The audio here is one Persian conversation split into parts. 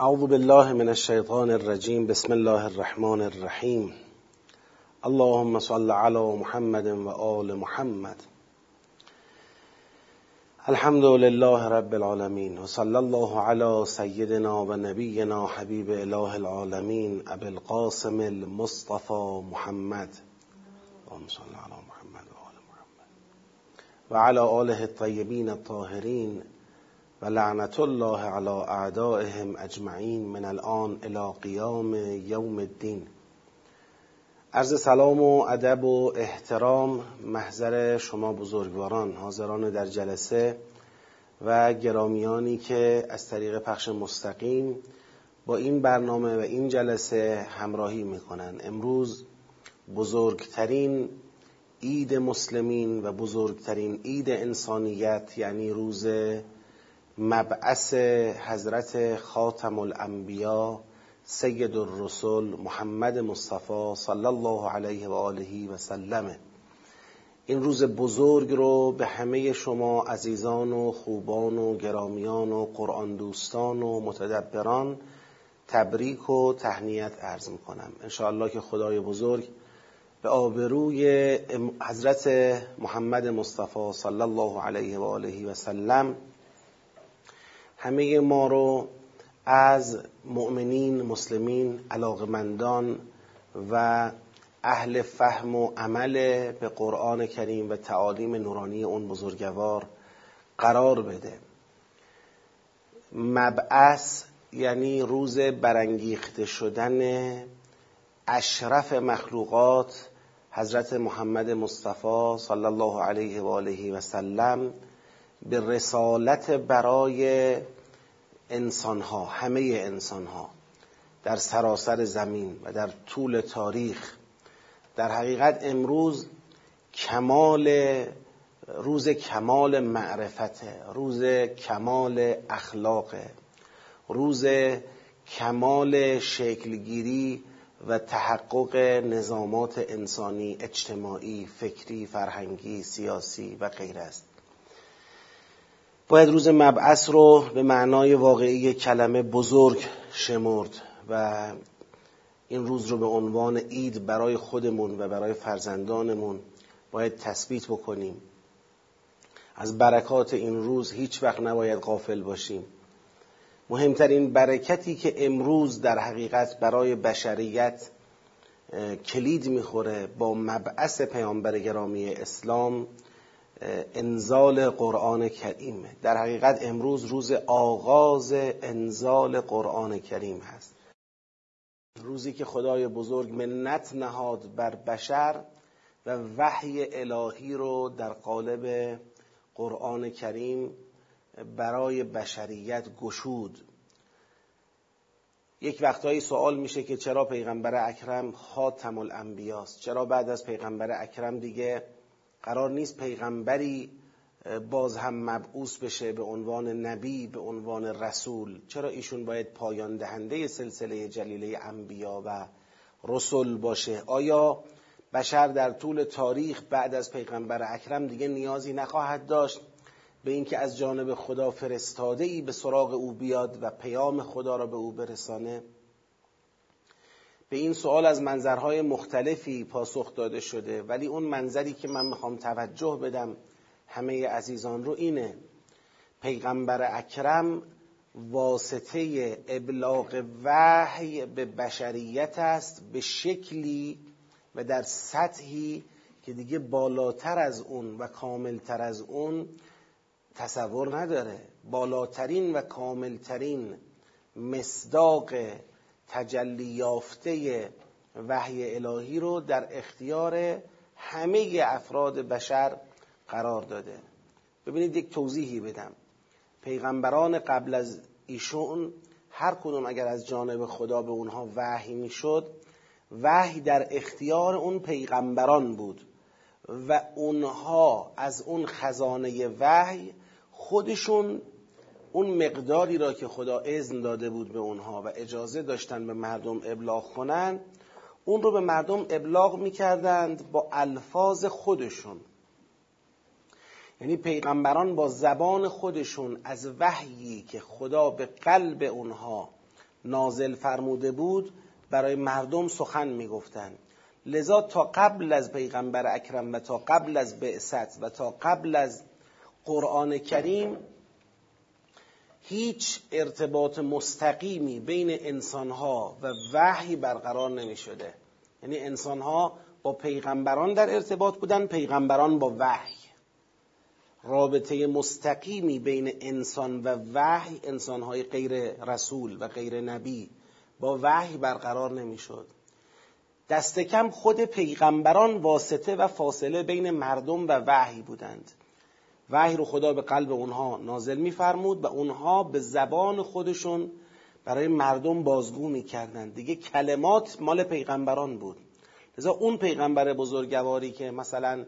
أعوذ بالله من الشيطان الرجيم. بسم الله الرحمن الرحيم. اللهم صل على محمد وآل محمد. الحمد لله رب العالمين. وصلى الله على سيدنا ونبينا حبيب إله العالمين أبي القاسم المصطفى محمد. اللهم صل على محمد وآل محمد. وعلى آله الطيبين الطاهرين. و لعنت الله علی اعدائهم اجمعین من الان الى قیام یوم الدین. عرض سلام و ادب و احترام محضر شما بزرگواران حاضران در جلسه و گرامیانی که از طریق پخش مستقیم با این برنامه و این جلسه همراهی می‌کنن امروز بزرگترین عید مسلمین و بزرگترین عید انسانیت یعنی روز مبعث حضرت خاتم الانبیا سید الرسل محمد مصطفی صلی الله علیه و آله و سلمه این روز بزرگ رو به همه شما عزیزان و خوبان و گرامیان و قرآن دوستان و متدبران تبریک و تهنیت عرض می‌کنم. انشاءالله که خدای بزرگ به آبروی حضرت محمد مصطفی صلی الله علیه و آله و سلم همه ما رو از مؤمنین مسلمین علاقمندان و اهل فهم و عمل به قرآن کریم و تعالیم نورانی اون بزرگوار قرار بده. مبعث یعنی روز برانگیخته شدن اشرف مخلوقات حضرت محمد مصطفی صلی الله علیه و آله و سلم به رسالت برای انسانها همه انسانها در سراسر زمین و در طول تاریخ. در حقیقت امروز کمال روز کمال معرفته روز کمال اخلاقه روز کمال شکلگیری و تحقق نظامات انسانی اجتماعی فکری فرهنگی سیاسی و غیره است. باید روز مبعث رو به معنای واقعی کلمه بزرگ شمرد و این روز رو به عنوان عید برای خودمون و برای فرزندانمون باید تثبیت بکنیم. از برکات این روز هیچ وقت نباید غافل باشیم. مهمترین برکتی که امروز در حقیقت برای بشریت کلید می‌خوره با مبعث پیامبر گرامی اسلام انزال قرآن کریم. در حقیقت امروز روز آغاز انزال قرآن کریم هست. روزی که خدای بزرگ منت نهاد بر بشر و وحی الهی رو در قالب قرآن کریم برای بشریت گشود. یک وقتهایی سوال میشه که چرا پیغمبر اکرم خاتم الانبیاست؟ چرا بعد از پیغمبر اکرم دیگه قرار نیست پیغمبری باز هم مبعوث بشه به عنوان نبی به عنوان رسول. چرا ایشون باید پایان دهنده سلسله جلیله انبیا و رسول باشه؟ آیا بشر در طول تاریخ بعد از پیغمبر اکرم دیگه نیازی نخواهد داشت به اینکه از جانب خدا فرستاده ای به سراغ او بیاد و پیام خدا را به او برسانه؟ به این سوال از منظرهای مختلفی پاسخ داده شده ولی اون منظری که من می‌خوام توجه بدم همه عزیزان رو اینه. پیغمبر اکرم واسطه ابلاغ وحی به بشریت است به شکلی و در سطحی که دیگه بالاتر از اون و کاملتر از اون تصور نداره. بالاترین و کاملترین مصداق تجلی یافته وحی الهی رو در اختیار همه افراد بشر قرار داده. ببینید یک توضیحی بدم. پیغمبران قبل از ایشون هر کدوم اگر از جانب خدا به اونها وحی می‌شد وحی در اختیار اون پیغمبران بود و اونها از اون خزانه وحی خودشون اون مقداری را که خدا اذن داده بود به اونها و اجازه داشتن به مردم ابلاغ کنند اون رو به مردم ابلاغ می‌کردند با الفاظ خودشون. یعنی پیغمبران با زبان خودشون از وحیی که خدا به قلب اونها نازل فرموده بود برای مردم سخن می‌گفتند لذا تا قبل از پیغمبر اکرم و تا قبل از بعثت و تا قبل از قرآن کریم هیچ ارتباط مستقیمی بین انسانها و وحی برقرار نمی شده یعنی انسانها با پیغمبران در ارتباط بودن پیغمبران با وحی. رابطه مستقیمی بین انسان و وحی انسانهای غیر رسول و غیر نبی با وحی برقرار نمی‌شد. دست کم خود پیغمبران واسطه و فاصله بین مردم و وحی بودند. وحی رو خدا به قلب اونها نازل میفرمود و اونها به زبان خودشون برای مردم بازگو می‌کردند. دیگه کلمات مال پیغمبران بود. لذا اون پیغمبر بزرگواری که مثلا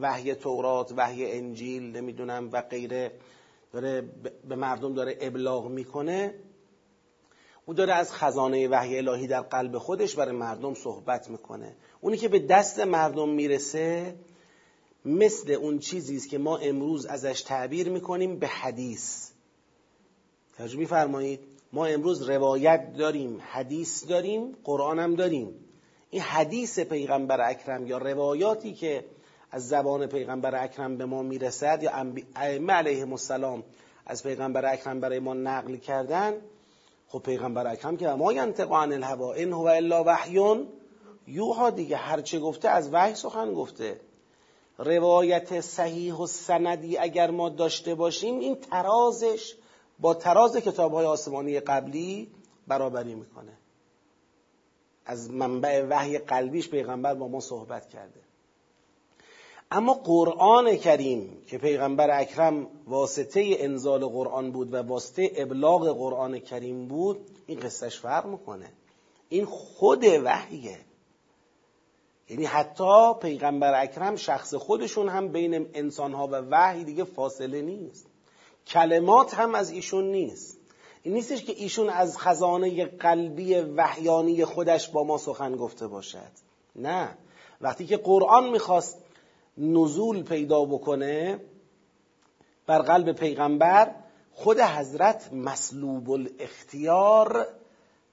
وحی تورات وحی انجیل نمی‌دونم و غیره داره به مردم داره ابلاغ می‌کنه او داره از خزانه وحی الهی در قلب خودش برای مردم صحبت می‌کنه. اونی که به دست مردم می‌رسه مثل اون چیزی است که ما امروز ازش تعبیر می‌کنیم به حدیث. توجه میفرمایید؟ ما امروز روایت داریم حدیث داریم قرآن هم داریم. این حدیث پیغمبر اکرم یا روایاتی که از زبان پیغمبر اکرم به ما می‌رسد یا ائمه علیهم السلام از پیغمبر اکرم برای ما نقل کردن خب پیغمبر اکرم که ما ینطق عن الهوا ان هو الا وحی یوها دیگه هرچه گفته از وحی سخن گفته. روایت صحیح و سندی اگر ما داشته باشیم این ترازش با تراز کتاب های آسمانی قبلی برابری می‌کنه. از منبع وحی قلبیش پیغمبر با ما صحبت کرده. اما قرآن کریم که پیغمبر اکرم واسطه انزال قرآن بود و واسطه ابلاغ قرآن کریم بود این قصهش فرق می‌کنه. این خود وحیه. یعنی حتی پیغمبر اکرم شخص خودشون هم بین انسانها و وحی دیگه فاصله نیست. کلمات هم از ایشون نیست. این نیستش که ایشون از خزانه قلبی وحیانی خودش با ما سخن گفته باشد. نه. وقتی که قرآن می‌خواست نزول پیدا بکنه بر قلب پیغمبر خود حضرت مسلوب الاختیار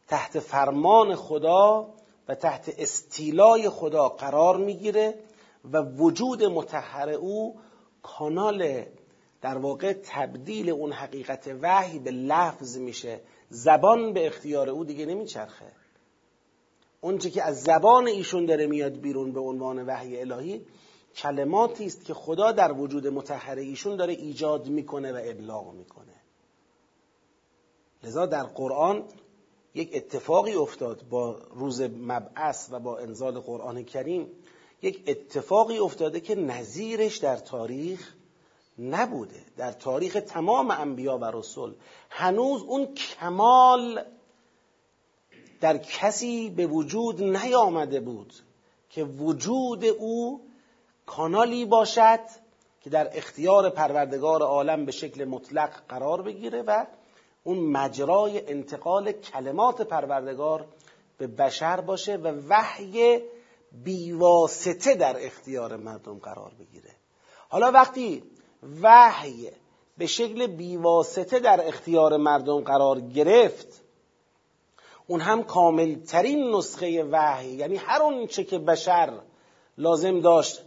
تحت فرمان خدا و تحت استیلای خدا قرار می‌گیره و وجود متحر او کانال در واقع تبدیل اون حقیقت وحی به لفظ میشه. زبان به اختیار او دیگه نمیچرخه. اونچه که از زبان ایشون داره میاد بیرون به عنوان وحی الهی کلماتی است که خدا در وجود متحر ایشون داره ایجاد می‌کنه و ابلاغ می‌کنه. لذا در قرآن یک اتفاقی افتاد با روز مبعث و با انزال قرآن کریم. یک اتفاقی افتاده که نظیرش در تاریخ نبوده. در تاریخ تمام انبیا و رسول. هنوز اون کمال در کسی به وجود نیامده بود که وجود او کانالی باشد که در اختیار پروردگار عالم به شکل مطلق قرار بگیره و اون مجرای انتقال کلمات پروردگار به بشر باشه و وحی بیواسطه در اختیار مردم قرار بگیره. حالا وقتی وحی به شکل بیواسطه در اختیار مردم قرار گرفت اون هم کاملترین نسخه وحی یعنی هر اون چه که بشر لازم داشت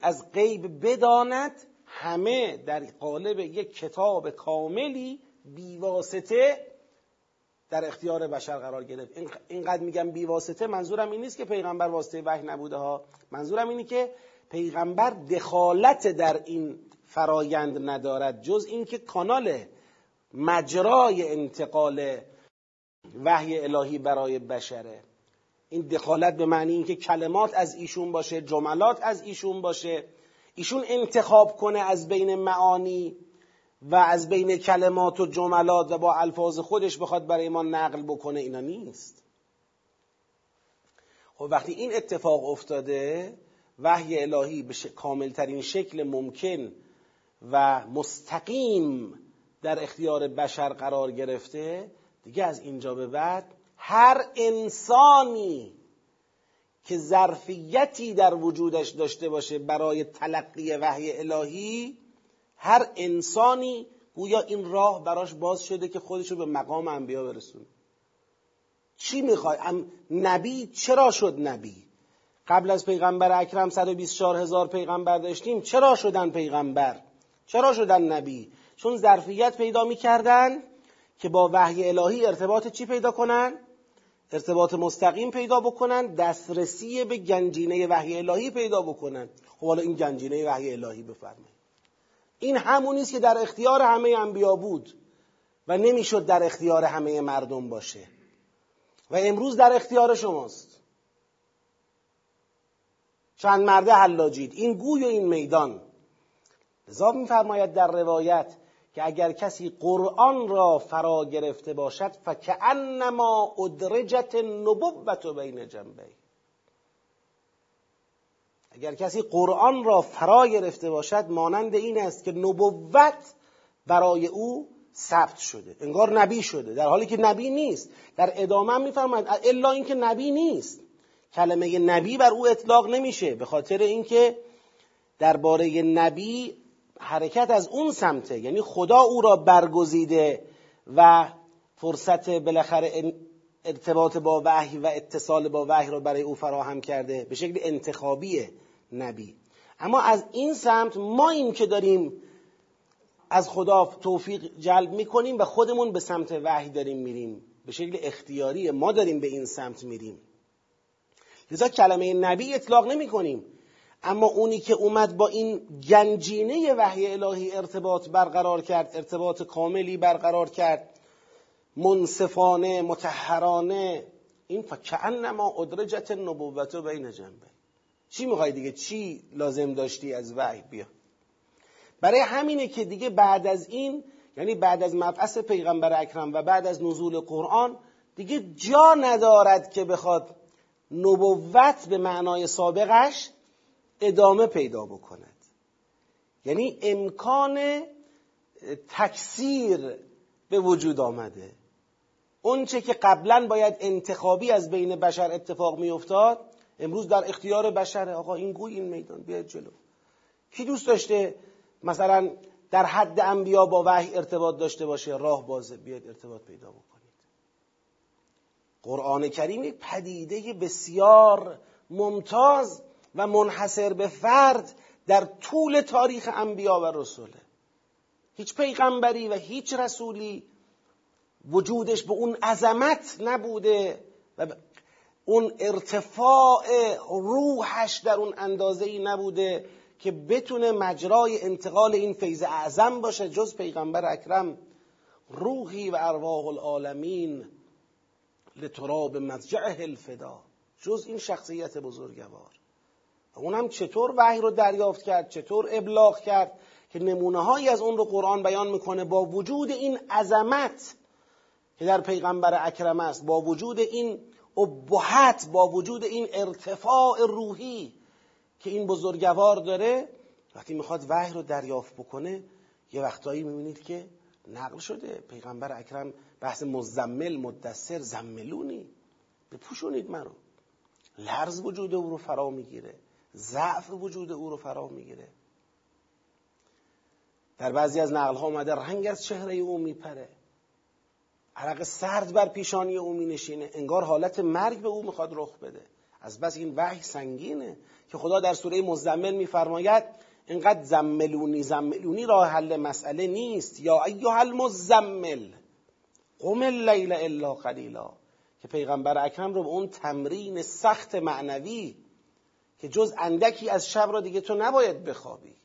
از غیب بداند همه در قالب یک کتاب کاملی بیواسطه در اختیار بشر قرار گرفت. اینقدر میگم بیواسطه منظورم این نیست که پیغمبر واسطه وحی نبوده ها. منظورم اینه که پیغمبر دخالت در این فرایند ندارد جز اینکه کانال مجرای انتقال وحی الهی برای بشره. این دخالت به معنی اینکه کلمات از ایشون باشه جملات از ایشون باشه. ایشون انتخاب کنه از بین معانی و از بین کلمات و جملات و با الفاظ خودش بخواد برای ما نقل بکنه اینا نیست. خب وقتی این اتفاق افتاده وحی الهی به کاملترین شکل ممکن و مستقیم در اختیار بشر قرار گرفته دیگه از اینجا به بعد هر انسانی که ظرفیتی در وجودش داشته باشه برای تلقی وحی الهی هر انسانی گویا این راه براش باز شده که خودش رو به مقام انبیا برسونه. چی می‌خوای؟ نبی چرا شد نبی؟ قبل از پیغمبر اکرم 124 هزار پیغمبر داشتیم چرا شدن پیغمبر؟ چرا شدن نبی؟ چون ظرفیت پیدا می‌کردن که با وحی الهی ارتباط چی پیدا کنن؟ ارتباط مستقیم پیدا بکنن دسترسی به گنجینه وحی الهی پیدا بکنن. خب حالا این گنجینه وحی الهی بفرمایید. این همونی است که در اختیار همه انبیا بود و نمی‌شد در اختیار همه مردم باشه. و امروز در اختیار شماست. چند مرده حلاجید. این گوی و این میدان. لذا میفرماید در روایت که اگر کسی قرآن را فرا گرفته باشد فکعنما ادرجت نبوت بین جنبه اگر کسی قرآن را فرا گرفته باشد مانند این است که نبوت برای او ثبت شده انگار نبی شده در حالی که نبی نیست. در ادامه میفرماید الا اینکه نبی نیست. کلمه نبی بر او اطلاق نمیشه به خاطر اینکه درباره نبی حرکت از اون سمته. یعنی خدا او را برگزیده و فرصت بالاخره ارتباط با وحی و اتصال با وحی را برای او فراهم کرده به شکل انتخابی نبی. اما از این سمت ما این که داریم از خدا توفیق جلب می‌کنیم و خودمون به سمت وحی داریم میریم. به شکل اختیاری ما داریم به این سمت میریم. لذا کلمه نبی اطلاق نمی کنیم اما اونی که اومد با این گنجینه وحی الهی ارتباط برقرار کرد ارتباط کاملی برقرار کرد منصفانه متحرانه این فکعنما ادرجت نبوت بین جنبه. چی می‌خوای دیگه؟ چی لازم داشتی از وحی؟ بیا. برای همینه که دیگه بعد از این یعنی بعد از مبعث پیغمبر اکرم و بعد از نزول قرآن دیگه جا ندارد که بخواد نبوت به معنای سابقش ادامه پیدا بکند. یعنی امکان تکثیر به وجود آمده. اونچه که قبلا باید انتخابی از بین بشر اتفاق میافتاد امروز در اختیار بشره آقا این گوی این میدان بیاید جلو. کی دوست داشته مثلا در حد انبیا با وحی ارتباط داشته باشه راه بازه بیاید ارتباط پیدا بکنید. قرآن کریم یک پدیده بسیار ممتاز و منحصر به فرد در طول تاریخ انبیا و رسوله. هیچ پیغمبری و هیچ رسولی وجودش به اون عظمت نبوده و اون ارتفاع روحش در اون اندازه ای نبوده که بتونه مجرای انتقال این فیض اعظم باشه جز پیغمبر اکرم. روحی و ارواح العالمین لتراب مضجعه الفدا. جز این شخصیت بزرگوار. اونم چطور وحی رو دریافت کرد چطور ابلاغ کرد که نمونه هایی از اون رو قرآن بیان می‌کنه با وجود این عظمت که در پیغمبر اکرم است با وجود این ابهت با وجود این ارتفاع روحی که این بزرگوار داره وقتی می‌خواد وحی رو دریافت بکنه یه وقتایی می‌بینید که نقل شده. پیغمبر اکرم بحث مزمل مدثر زملونی. بپوشونید مرو لرز وجود او رو فرا می‌گیره. ضعف وجود او رو فرا می‌گیره. در بعضی از نقل ها آمده رنگ از چهره او میپره. عرق سرد بر پیشانی او مینشینه. انگار حالت مرگ به او می‌خواد رخ بده. از بس این وحی سنگینه که خدا در سوره مزمل میفرماید اینقدر زملونی زملونی راه حل مسئله نیست. یا ایها المزمل قم اللیل الا قلیلا. که پیغمبر اکرم رو به اون تمرین سخت معنوی که جز اندکی از شب را دیگه تو نباید بخوابی.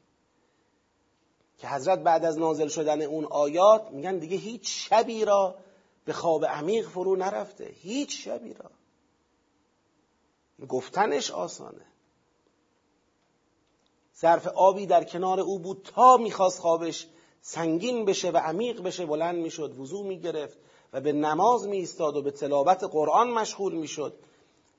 که حضرت بعد از نازل شدن اون آیات میگن دیگه هیچ شبی را به خواب عمیق فرو نرفته. هیچ شبی را. گفتنش آسانه. ظرف آبی در کنار او بود تا می‌خواست خوابش سنگین بشه و عمیق بشه بلند می‌شد وضوع می‌گرفت و به نماز میایستاد و به تلاوت قرآن مشغول می‌شد.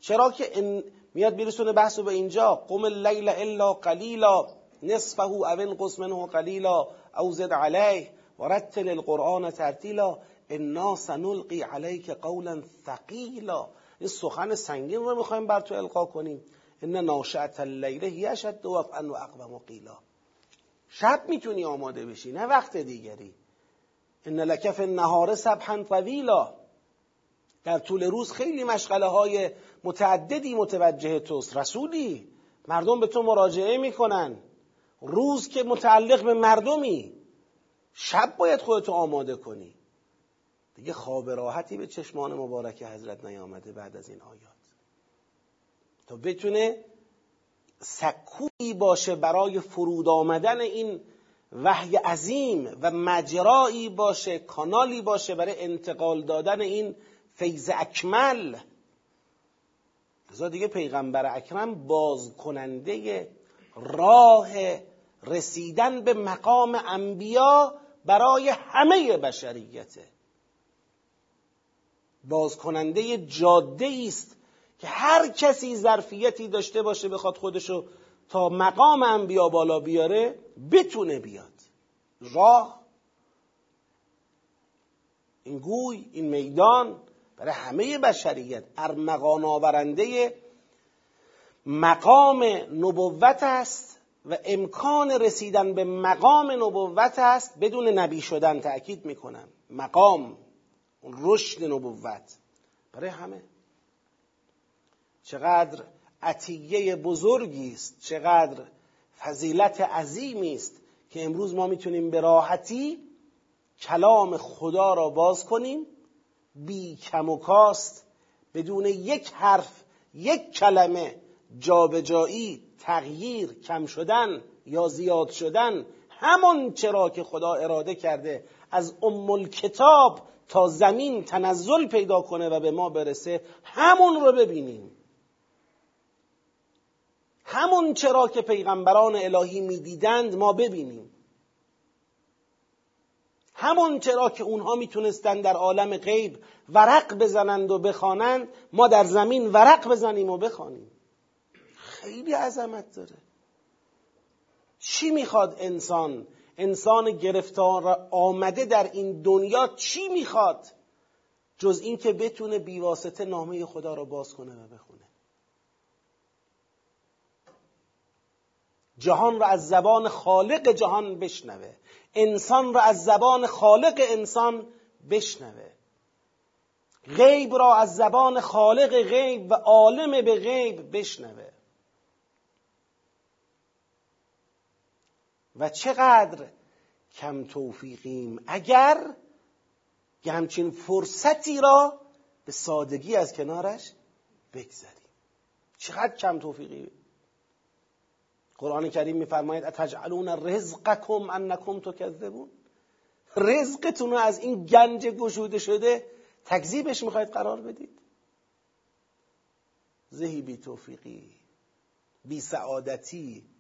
چرا که ان میاد میرسونه بحث به اینجا. قم اللیل الا قلیلا نصفه او انقص منه قلیلا او زد علیه و رتل القرآن ترتیلا. انا سنلقی علیک قولا ثقیلا. این سخن سنگین رو می‌خوایم بر تو القا کنیم. ان ناشعت اللیل هی اشد وقعا و اقوم قیلا. شب می‌تونی آماده بشی نه وقت دیگری. ان لک فی النهار سبحا طویلا. در طول روز خیلی مشغله های متعددی متوجه توست. رسولی مردم به تو مراجعه می‌کنن. روز که متعلق به مردمی شب باید خودتو آماده کنی. دیگه خواب راحتی به چشمان مبارک حضرت نیامده بعد از این آیات. تا بتونه سکوی باشه برای فرود آمدن این وحی عظیم و مجرایی باشه کانالی باشه برای انتقال دادن این فیض اکمل. لذا دیگه پیغمبر اکرم باز کننده راه رسیدن به مقام انبیا برای همه بشریته. باز کننده جاده است که هر کسی ظرفیتی داشته باشه بخواد خودشو تا مقام انبیا بالا بیاره بتونه بیاد. راه این گوی این میدان برای همه بشریت ارمغان آورنده مقام نبوت است و امکان رسیدن به مقام نبوت است بدون نبی شدن تأکید می‌کنم. مقام. رشد نبوت. برای همه. چقدر عطیه بزرگی است چقدر فضیلت عظیمی است که امروز ما می‌تونیم به راحتی کلام خدا را باز کنیم. بی کم و کاست بدون یک حرف یک کلمه جابجایی تغییر کم شدن یا زیاد شدن همون چرا که خدا اراده کرده از ام کتاب تا زمین تنزل پیدا کنه و به ما برسه همون رو ببینیم. همون چرا که پیغمبران الهی می‌دیدند ما ببینیم. همون چرا که اونها می‌تونستن در عالم غیب ورق بزنند و بخوانند ما در زمین ورق بزنیم و بخوانیم. خیلی عظمت داره. چی می‌خواد انسان انسان گرفتار آمده در این دنیا چی می‌خواد جز اینکه بتونه بیواسطه نامه خدا را باز کنه و بخونه؟ جهان را از زبان خالق جهان بشنوه. انسان را از زبان خالق انسان بشنوه. غیب را از زبان خالق غیب و عالم به غیب بشنوه. و چقدر کم توفیقیم اگر که همچین فرصتی را به سادگی از کنارش بگذاریم. چقدر کم توفیقیم. قرآن کریم میفرماید اتجعلون رزقکم انکم تکذبون؟ رزقتون رو از این گنج گشوده شده تکذیبش می‌خواید قرار بدید. زهی بی توفیقی بی سعادتی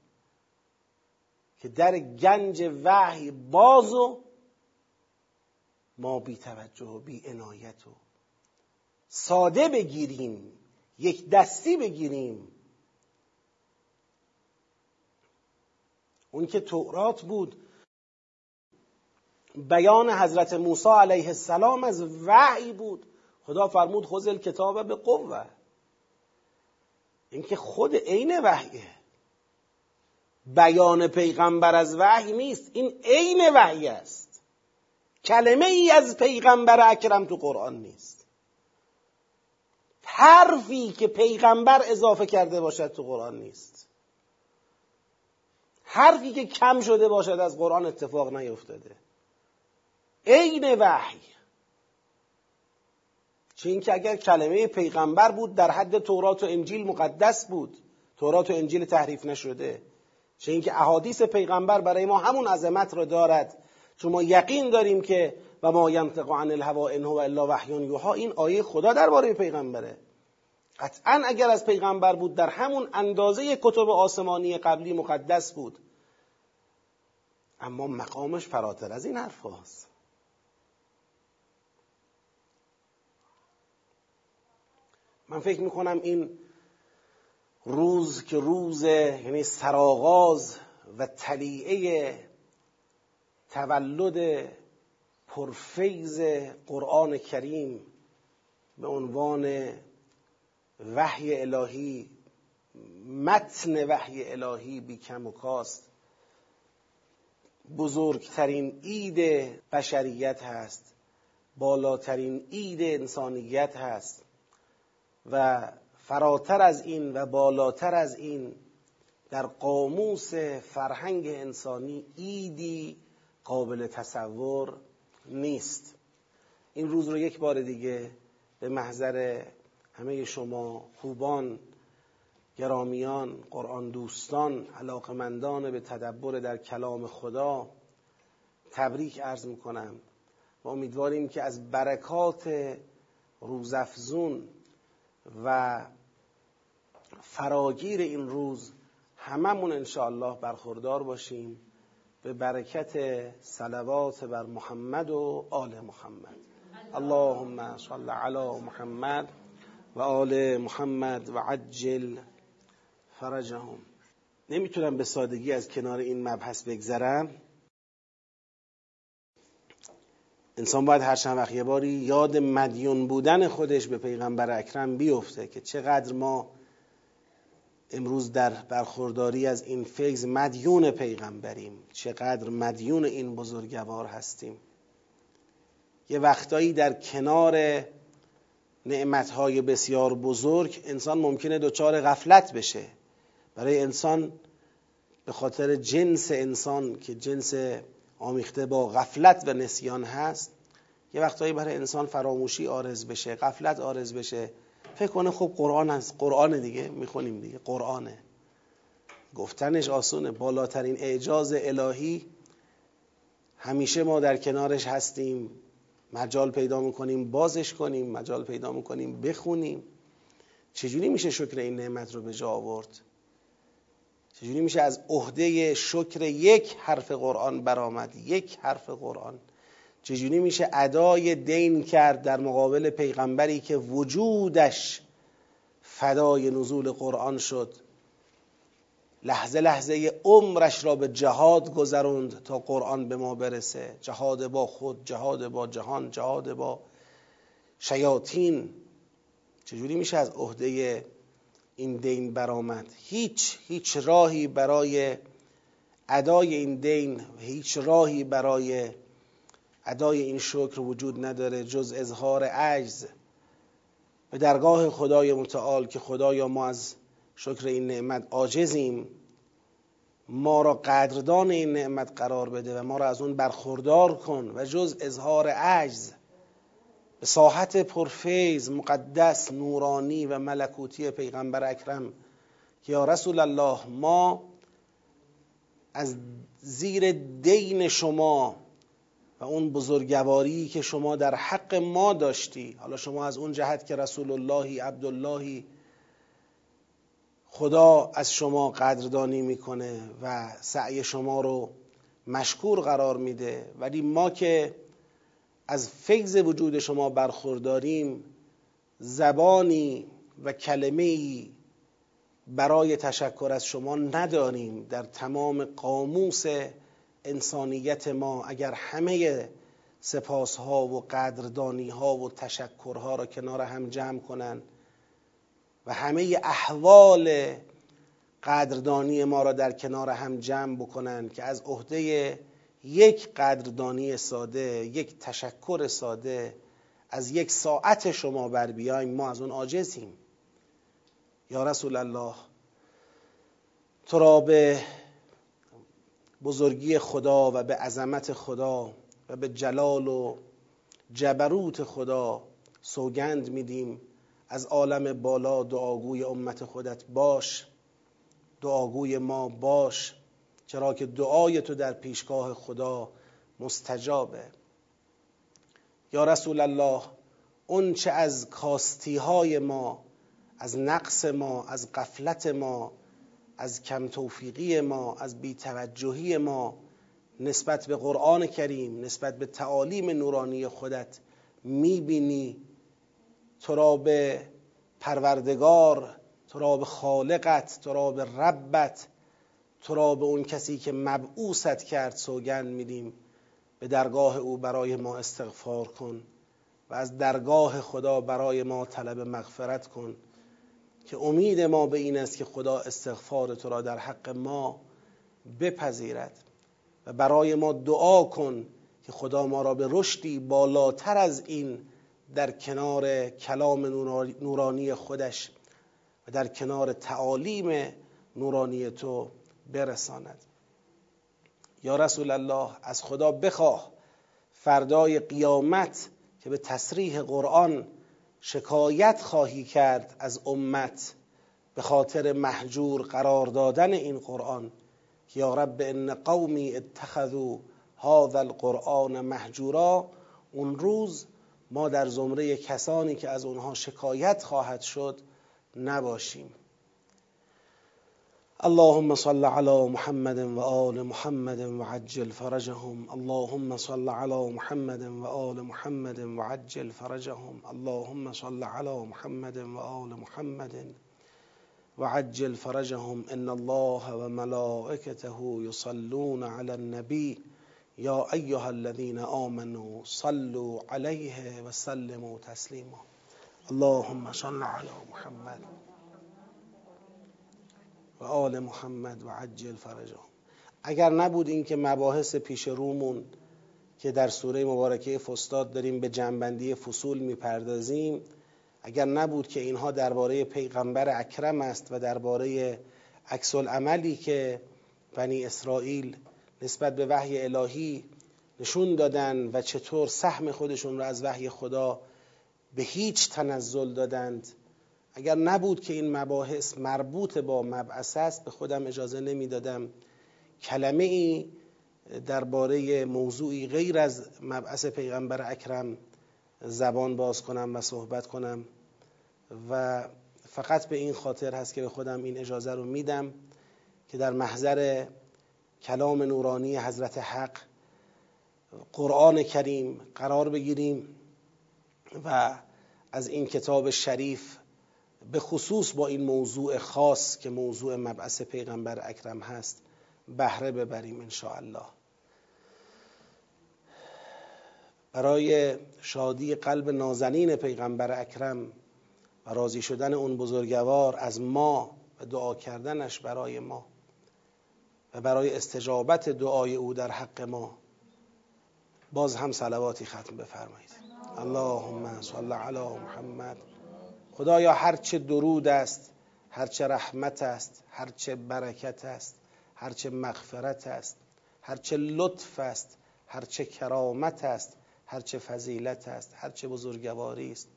که در گنج وحی باز و ما بی توجه و بی عنایت و ساده بگیریم یک دستی بگیریم. اون که تورات بود بیان حضرت موسی علیه السلام از وحی بود. خدا فرمود خوزل کتاب به قوه این که خود عین وحیه. بیان پیغمبر از وحی نیست. این عین وحی است. کلمه ای از پیغمبر اکرم تو قرآن نیست. حرفی که پیغمبر اضافه کرده باشد تو قرآن نیست. حرفی که کم شده باشد از قرآن اتفاق نیفتاده. عین وحی. چه اینکه اگر کلمه پیغمبر بود در حد تورات و انجیل مقدس بود. تورات و انجیل تحریف نشده. چه اینکه احادیث پیغمبر برای ما همون عظمت رو دارد. چون ما یقین داریم که و ما ینطق عن الهوا ان هو الا وحی یوحا این آیه خدا درباره پیغمبره. قطعا اگر از پیغمبر بود در همون اندازه کتب آسمانی قبلی مقدس بود. اما مقامش فراتر از این حرف هاست. من فکر می‌کنم این روز که روز یعنی سرآغاز و تلیعه تولد پرفیز قرآن کریم به عنوان وحی الهی متن وحی الهی بی کم و کاست. بزرگترین عید بشریت هست بالاترین اید انسانیت هست و فراتر از این و بالاتر از این در قاموس فرهنگ انسانی ایدی قابل تصور نیست. این روز رو یک بار دیگه به محضر همه شما خوبان گرامیان قرآن دوستان علاقمندان به تدبر در کلام خدا تبریک عرض می‌کنم و امیدواریم که از برکات روزافزون و فراگیر این روز هممون انشاءالله برخوردار باشیم به برکت صلوات بر محمد و آل محمد. اللهم صل علی محمد و آل محمد و عجل فرجهم. نمی‌تونم به سادگی از کنار این مبحث بگذرم. انسان باید هر چند وقت یه باری یاد مدیون بودن خودش به پیغمبر اکرم بیفته که چقدر ما امروز در برخورداری از این فیض مدیون پیغمبریم. چقدر مدیون این بزرگوار هستیم. یه وقتایی در کنار نعمتهای بسیار بزرگ انسان ممکنه دچار غفلت بشه. برای انسان به خاطر جنس انسان که جنس آمیخته با غفلت و نسیان هست یه وقتایی برای انسان فراموشی آرز بشه غفلت آرز بشه. فکر کنه خب قرآن هست. قرآن دیگه می‌خونیم دیگه. قرآنه. گفتنش آسونه. بالاترین اعجاز الهی همیشه ما در کنارش هستیم. مجال پیدا می‌کنیم بازش کنیم مجال پیدا می‌کنیم بخونیم. چجوری میشه شکر این نعمت رو به جا آورد؟ چجوری میشه از عهده شکر یک حرف قرآن برآمد؟ یک حرف قرآن. چجوری میشه ادای دین کرد در مقابل پیغمبری که وجودش فدای نزول قرآن شد؟ لحظه لحظه عمرش را به جهاد گذروند تا قرآن به ما برسه. جهاد با خود جهاد با جهان جهاد با شیاطین. چجوری میشه از عهده این دین برآمد؟ هیچ هیچ راهی برای ادای این دین هیچ راهی برای ادای این شکر وجود نداره جز اظهار عجز. به درگاه خدای متعال که خدایا ما از شکر این نعمت عاجزیم ما را قدردان این نعمت قرار بده و ما را از اون برخوردار کن و جز اظهار عجز. به ساحت پرفیز مقدس نورانی و ملکوتی پیغمبر اکرم که یا رسول الله ما از زیر دین شما و اون بزرگواری که شما در حق ما داشتی حالا شما از اون جهت که رسول اللهی عبداللهی خدا از شما قدردانی می‌کنه و سعی شما رو مشکور قرار میده. ولی ما که از فیض وجود شما برخورداریم زبانی و کلمه ای برای تشکر از شما نداریم. در تمام قاموس انسانیت ما اگر همه سپاس ها و قدردانی ها و تشکرها را کنار هم جمع کنند و همه احوال قدردانی ما را در کنار هم جمع بکنند که از عهده یک قدردانی ساده یک تشکر ساده از یک ساعت شما بر بیایم ما از اون عاجزیم. یا رسول الله تو را به بزرگی خدا و به عظمت خدا و به جلال و جبروت خدا سوگند میدیم. از عالم بالا دعاگوی امت خودت باش دعاگوی ما باش چرا که دعای تو در پیشگاه خدا مستجابه. یا رسول الله اون چه از کاستی های ما از نقص ما از قفلت ما از کم توفیقی ما از بیتوجهی ما نسبت به قرآن کریم نسبت به تعالیم نورانی خودت می‌بینی تو را به پروردگار تو را به خالقت تو را به ربت تو را به اون کسی که مبعوثت کرد سوگند میدیم. به درگاه او برای ما استغفار کن و از درگاه خدا برای ما طلب مغفرت کن. که امید ما به این است که خدا استغفار تو را در حق ما بپذیرد. و برای ما دعا کن که خدا ما را به رشدی بالاتر از این در کنار کلام نورانی خودش و در کنار تعالیم نورانی تو برساند. یا رسول الله از خدا بخواه فردای قیامت که به تصریح قرآن شکایت خواهی کرد از امت به خاطر محجور قرار دادن این قرآن یا رب ان قومی اتخذوا هذا القرآن محجورا اون روز ما در زمره کسانی که از اونها شکایت خواهد شد نباشیم. اللهم صل على محمد وآل محمد وعجل فرجهم. اللهم صل على محمد وآل محمد وعجل فرجهم. اللهم صل على محمد وآل محمد وعجل فرجهم. إن الله وملائكته يصلون على النبي. يا أيها الذين آمنوا صلوا عليه وسلموا تسليما. اللهم صل على محمد. و آل محمد و عجل فرجهم. اگر نبود این که مباحث پیش رومون که در سوره مبارکه فستاد داریم به جنبندی فصول می‌پردازیم اگر نبود که اینها درباره پیغمبر اکرم است و درباره عکس عملی که بنی اسرائیل نسبت به وحی الهی نشون دادن و چطور سهم خودشون را از وحی خدا به هیچ تنزل دادند اگر نبود که این مباحث مربوط با مبعث است به خودم اجازه نمی‌دادم. کلمه ای درباره موضوعی غیر از مبعث پیغمبر اکرم زبان باز کنم و صحبت کنم و فقط به این خاطر هست که به خودم این اجازه رو میدم که در محضر کلام نورانی حضرت حق قرآن کریم قرار بگیریم و از این کتاب شریف به خصوص با این موضوع خاص که موضوع مبعث پیغمبر اکرم هست بهره ببریم ان الله برای شادی قلب نازنین پیغمبر اکرم و راضی شدن اون بزرگوار از ما و دعا کردنش برای ما و برای استجابت دعای او در حق ما باز هم صلواتی ختم بفرمایید. اللهم صل علی محمد. خدایا هرچه درود است هرچه رحمت است هرچه برکت است هرچه مغفرت است هرچه لطف است هرچه کرامت است هرچه فضیلت است هرچه بزرگواری است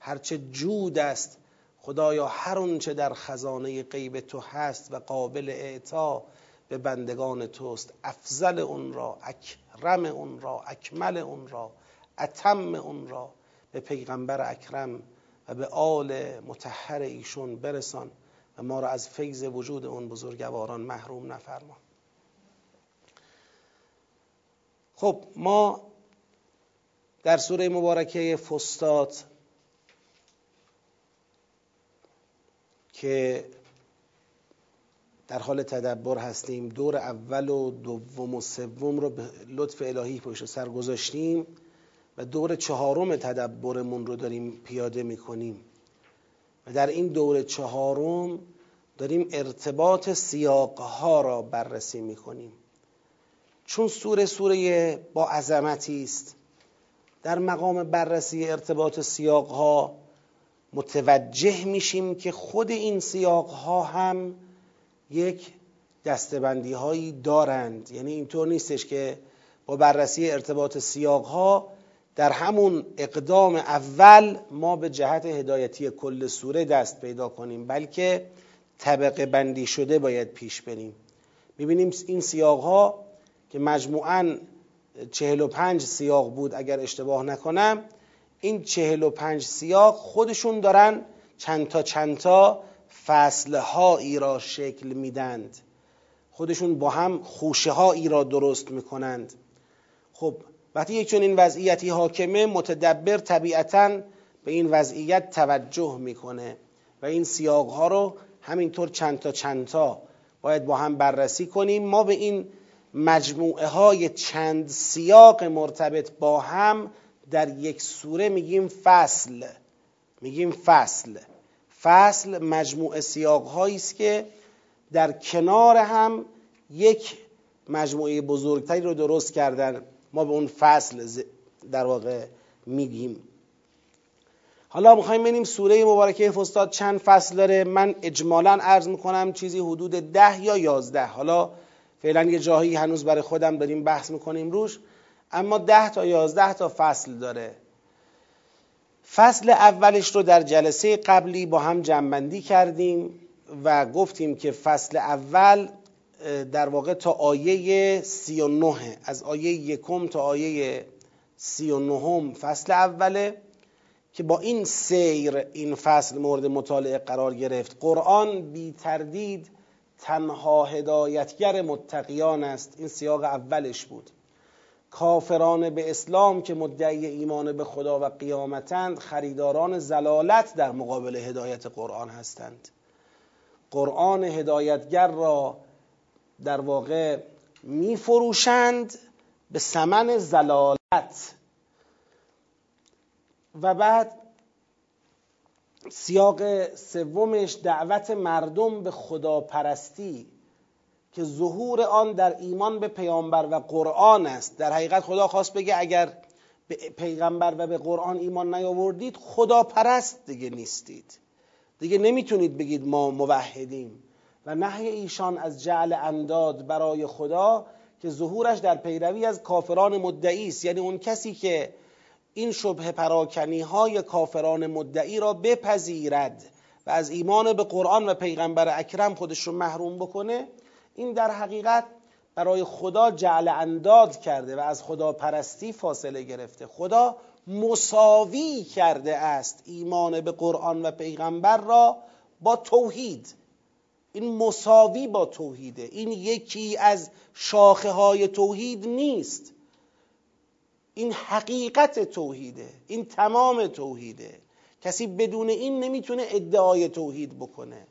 هرچه جود است. خدایا هر اونچه در خزانه غیب تو هست و قابل اعطا به بندگان توست. افضل اون را اکرم اون را اکمل اون را اتم اون را به پیغمبر اکرم به آل متحر ایشون برسان و ما را از فیض وجود اون بزرگواران محروم نفرما. خب ما در سوره مبارکه فستات که در حال تدبر هستیم دور اول و دوم و سوم رو به لطف الهی پشت سر گذاشتیم. و دور چهارم تدبرمون رو داریم پیاده می‌کنیم. و در این دور چهارم داریم ارتباط سیاقها را بررسی می‌کنیم. چون سوره سوره با عظمتی است در مقام بررسی ارتباط سیاقها متوجه میشیم که خود این سیاقها هم یک دستبندی هایی دارند. یعنی اینطور نیستش که با بررسی ارتباط سیاقها در همون اقدام اول ما به جهت هدایتی کل سوره دست پیدا کنیم بلکه طبقه بندی شده باید پیش بریم. می‌بینیم این سیاق ها که مجموعاً چهل و پنج سیاق بود اگر اشتباه نکنم این چهل و پنج سیاق خودشون دارن چند تا چند تا فصلهایی را شکل میدند. خودشون با هم خوشه هایی را درست می‌کنند. خب وقتی یک این وضعیتی حاکمه متدبر طبیعتا به این وضعیت توجه می‌کنه و این سیاق ها رو همینطور چند تا چند تا باید با هم بررسی کنیم. ما به این مجموعه های چند سیاق مرتبط با هم در یک سوره میگیم فصل. میگیم فصل. فصل مجموعه سیاق هایی است که در کنار هم یک مجموعه بزرگتری رو درست کردن. ما به اون فصل در واقع میگیم. حالا می‌خوایم ببینیم سوره مبارکه فستاد چند فصل داره. من اجمالا عرض می‌کنم چیزی حدود ده یا یازده. حالا فعلا یه جاهایی هنوز برای خودم داریم بحث می‌کنیم روش اما ده تا یازده تا فصل داره. فصل اولش رو در جلسه قبلی با هم جنبندی کردیم و گفتیم که فصل اول در واقع تا آیه سی و نه از آیه یکم تا آیه سی و نهم فصل اوله که با این سیر این فصل مورد مطالعه قرار گرفت. قرآن بی تردید تنها هدایتگر متقیان است. این سیاق اولش بود. کافران به اسلام که مدعی ایمان به خدا و قیامتند خریداران زلالت در مقابل هدایت قرآن هستند. قرآن هدایتگر را در واقع می فروشند به سمن زلالت. و بعد سیاق سومش دعوت مردم به خداپرستی که ظهور آن در ایمان به پیامبر و قرآن است. در حقیقت خدا خواست بگه اگر به پیغمبر و به قرآن ایمان نیاوردید خدا پرست دیگه نیستید. دیگه نمی‌تونید بگید ما موحدیم. نهی ایشان از جعل انداد برای خدا که ظهورش در پیروی از کافران مدعی است. یعنی اون کسی که این شبه پراکنی های کافران مدعی را بپذیرد و از ایمان به قرآن و پیغمبر اکرم خودش رو محروم بکنه این در حقیقت برای خدا جعل انداد کرده و از خدا پرستی فاصله گرفته. خدا مساوی کرده است ایمان به قرآن و پیغمبر را با توحید. این مساوی با توحیده. این یکی از شاخه های توحید نیست. این حقیقت توحیده. این تمام توحیده. کسی بدون این نمی‌تونه ادعای توحید بکنه.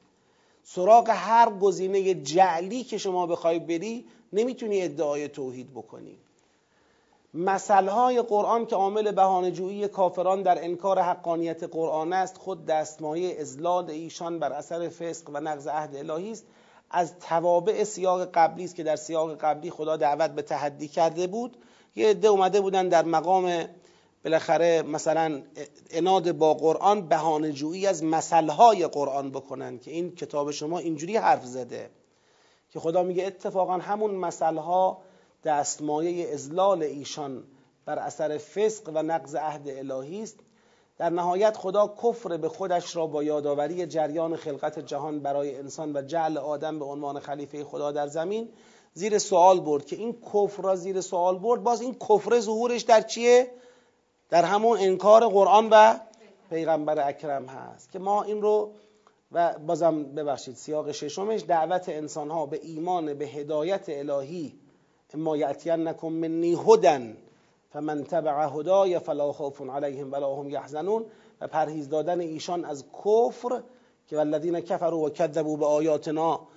سراغ هر گزینه جعلی که شما بخوای بری نمی‌تونی ادعای توحید بکنی. مسئله قرآن که عامل بهانه‌جویی کافران در انکار حقانیت قرآن است خود دستمایه ازلال ایشان بر اثر فسق و نقض عهد الهی است. از توابع سیاق قبلی است که در سیاق قبلی خدا دعوت به تحدی کرده بود. یه عده اومده بودن در مقام بالاخره مثلا اناد با قرآن بهانه جویی از مسئله قرآن بکنن که این کتاب شما اینجوری حرف زده. که خدا میگه اتفاقا همون ها دستمایه ازلال ایشان بر اثر فسق و نقض عهد الهی است. در نهایت خدا کفر به خودش را با یادآوری جریان خلقت جهان برای انسان و جعل آدم به عنوان خلیفه خدا در زمین زیر سوال برد که این کفر را زیر سوال برد. باز این کفر ظهورش در چیه؟ در همون انکار قرآن و پیغمبر اکرم هست که ما این رو و بازم ببخشید سیاق ششمش دعوت انسان ها به ایمان به هدایت الهی اما نکن منی هدن فمن تبع هدای فلا خوف علیهم ولا هم یحزنون و پرهیز دادن ایشان از کفر که والذین کفروا و کذبوا به آیاتنا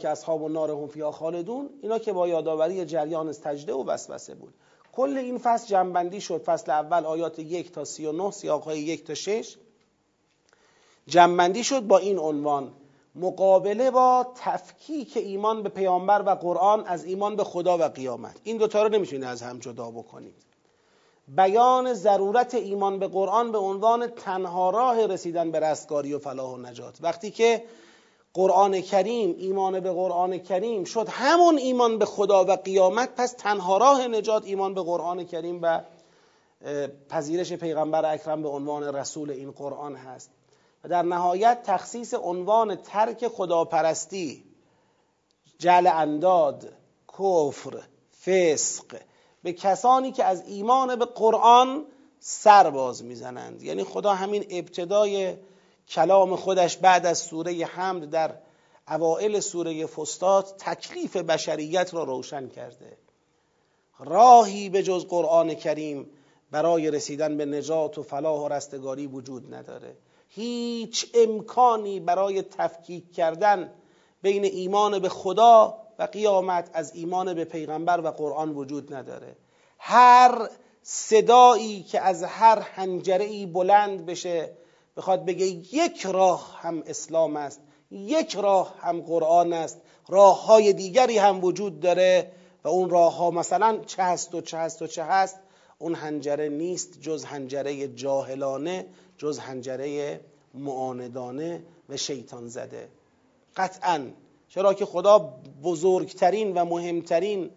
که اصحاب النار هم فیها خالدون. اینا که با یادآوری جریان از تجده و وسوسه بود. کل این فصل جنبندی شد. فصل اول آیات یک تا سی و نه سیاقهای یک تا شش. جنبندی شد با این عنوان. مقابله با تفکیک ایمان به پیامبر و قرآن از ایمان به خدا و قیامت. این دوتا رو نمی‌تونید از هم جدا بکنید. بیان ضرورت ایمان به قرآن به عنوان تنها راه رسیدن به رستگاری و فلاح و نجات. وقتی که قرآن کریم ایمان به قرآن کریم شد همون ایمان به خدا و قیامت پس تنها راه نجات ایمان به قرآن کریم و پذیرش پیغمبر اکرم به عنوان رسول این قرآن هست. و در نهایت تخصیص عنوان ترک خداپرستی جل انداد کفر فسق به کسانی که از ایمان به قرآن سر باز می‌زنند. یعنی خدا همین ابتدای کلام خودش بعد از سوره حمد در اوائل سوره فستاد تکلیف بشریت را روشن کرده. راهی به جز قرآن کریم برای رسیدن به نجات و فلاح و رستگاری وجود نداره. هیچ امکانی برای تفکیک کردن بین ایمان به خدا و قیامت از ایمان به پیغمبر و قرآن وجود نداره. هر صدایی که از هر حنجره ای بلند بشه بخواد بگه یک راه هم اسلام است یک راه هم قرآن است راه های دیگری هم وجود داره و اون راه ها مثلا چه هست و چه هست و چه هست اون هنجره نیست جز هنجره جاهلانه جز هنجره معاندانه و شیطان زده. قطعا. چرا که خدا بزرگترین و مهمترین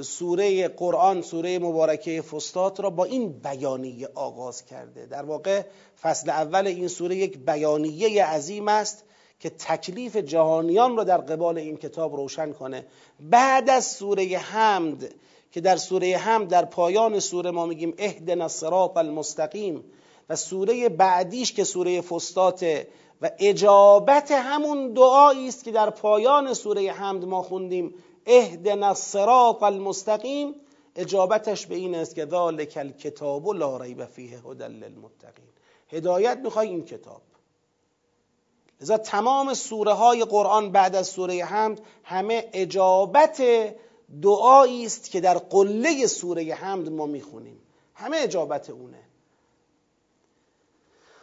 سوره قرآن سوره مبارکه فستات را با این بیانیه آغاز کرده. در واقع فصل اول این سوره یک بیانیه عظیم است که تکلیف جهانیان را در قبال این کتاب روشن کنه. بعد از سوره حمد که در سوره حمد در پایان سوره ما میگیم اهدنا الصراط المستقیم و سوره بعدیش که سوره فستاته و اجابت همون دعایی است که در پایان سوره حمد ما خوندیم اهدنا الصراط المستقیم. اجابتش به این است که ذالک الکتاب لا ریب فیه هدى للمتقین. هدایت می‌خوای این کتاب. لذا تمام سوره های قرآن بعد از سوره حمد همه اجابت دعایی است که در قله سوره حمد ما می‌خونیم. همه اجابت اونه.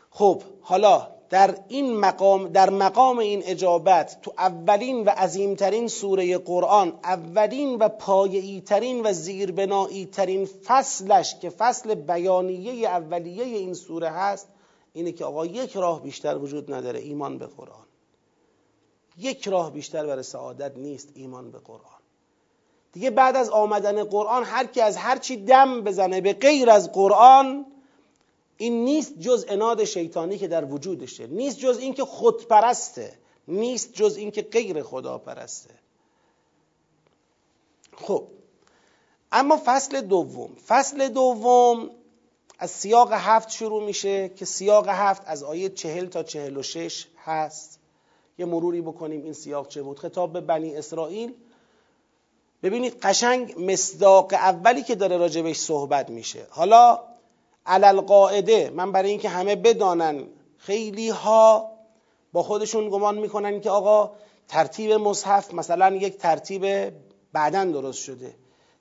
خب حالا در این مقام در مقام این اجابت تو اولین و عظیمترین سوره قرآن اولین و پایه‌ای ترین و زیربنایی ترین فصلش که فصل بیانیه اولیه این سوره هست اینه که آقا یک راه بیشتر وجود نداره ایمان به قرآن. یک راه بیشتر برای سعادت نیست ایمان به قرآن. دیگه بعد از آمدن قرآن هر کی از هر چی دم بزنه به غیر از قرآن این نیست جز اناد شیطانی که در وجودشه. نیست جز اینکه خودپرسته. نیست جز اینکه غیر خدا پرسته خب. اما فصل دوم. فصل دوم از سیاق هفت شروع میشه که سیاق هفت از آیه چهل تا چهل و شش هست. یه مروری بکنیم این سیاق چه بود. خطاب به بنی اسرائیل. ببینید قشنگ مصداق اولی که داره راجبش صحبت میشه. حالا علل قاعده من برای اینکه همه بدانن. خیلی ها با خودشون گمان می‌کنن که آقا ترتیب مصحف مثلا یک ترتیب بعدا درست شده.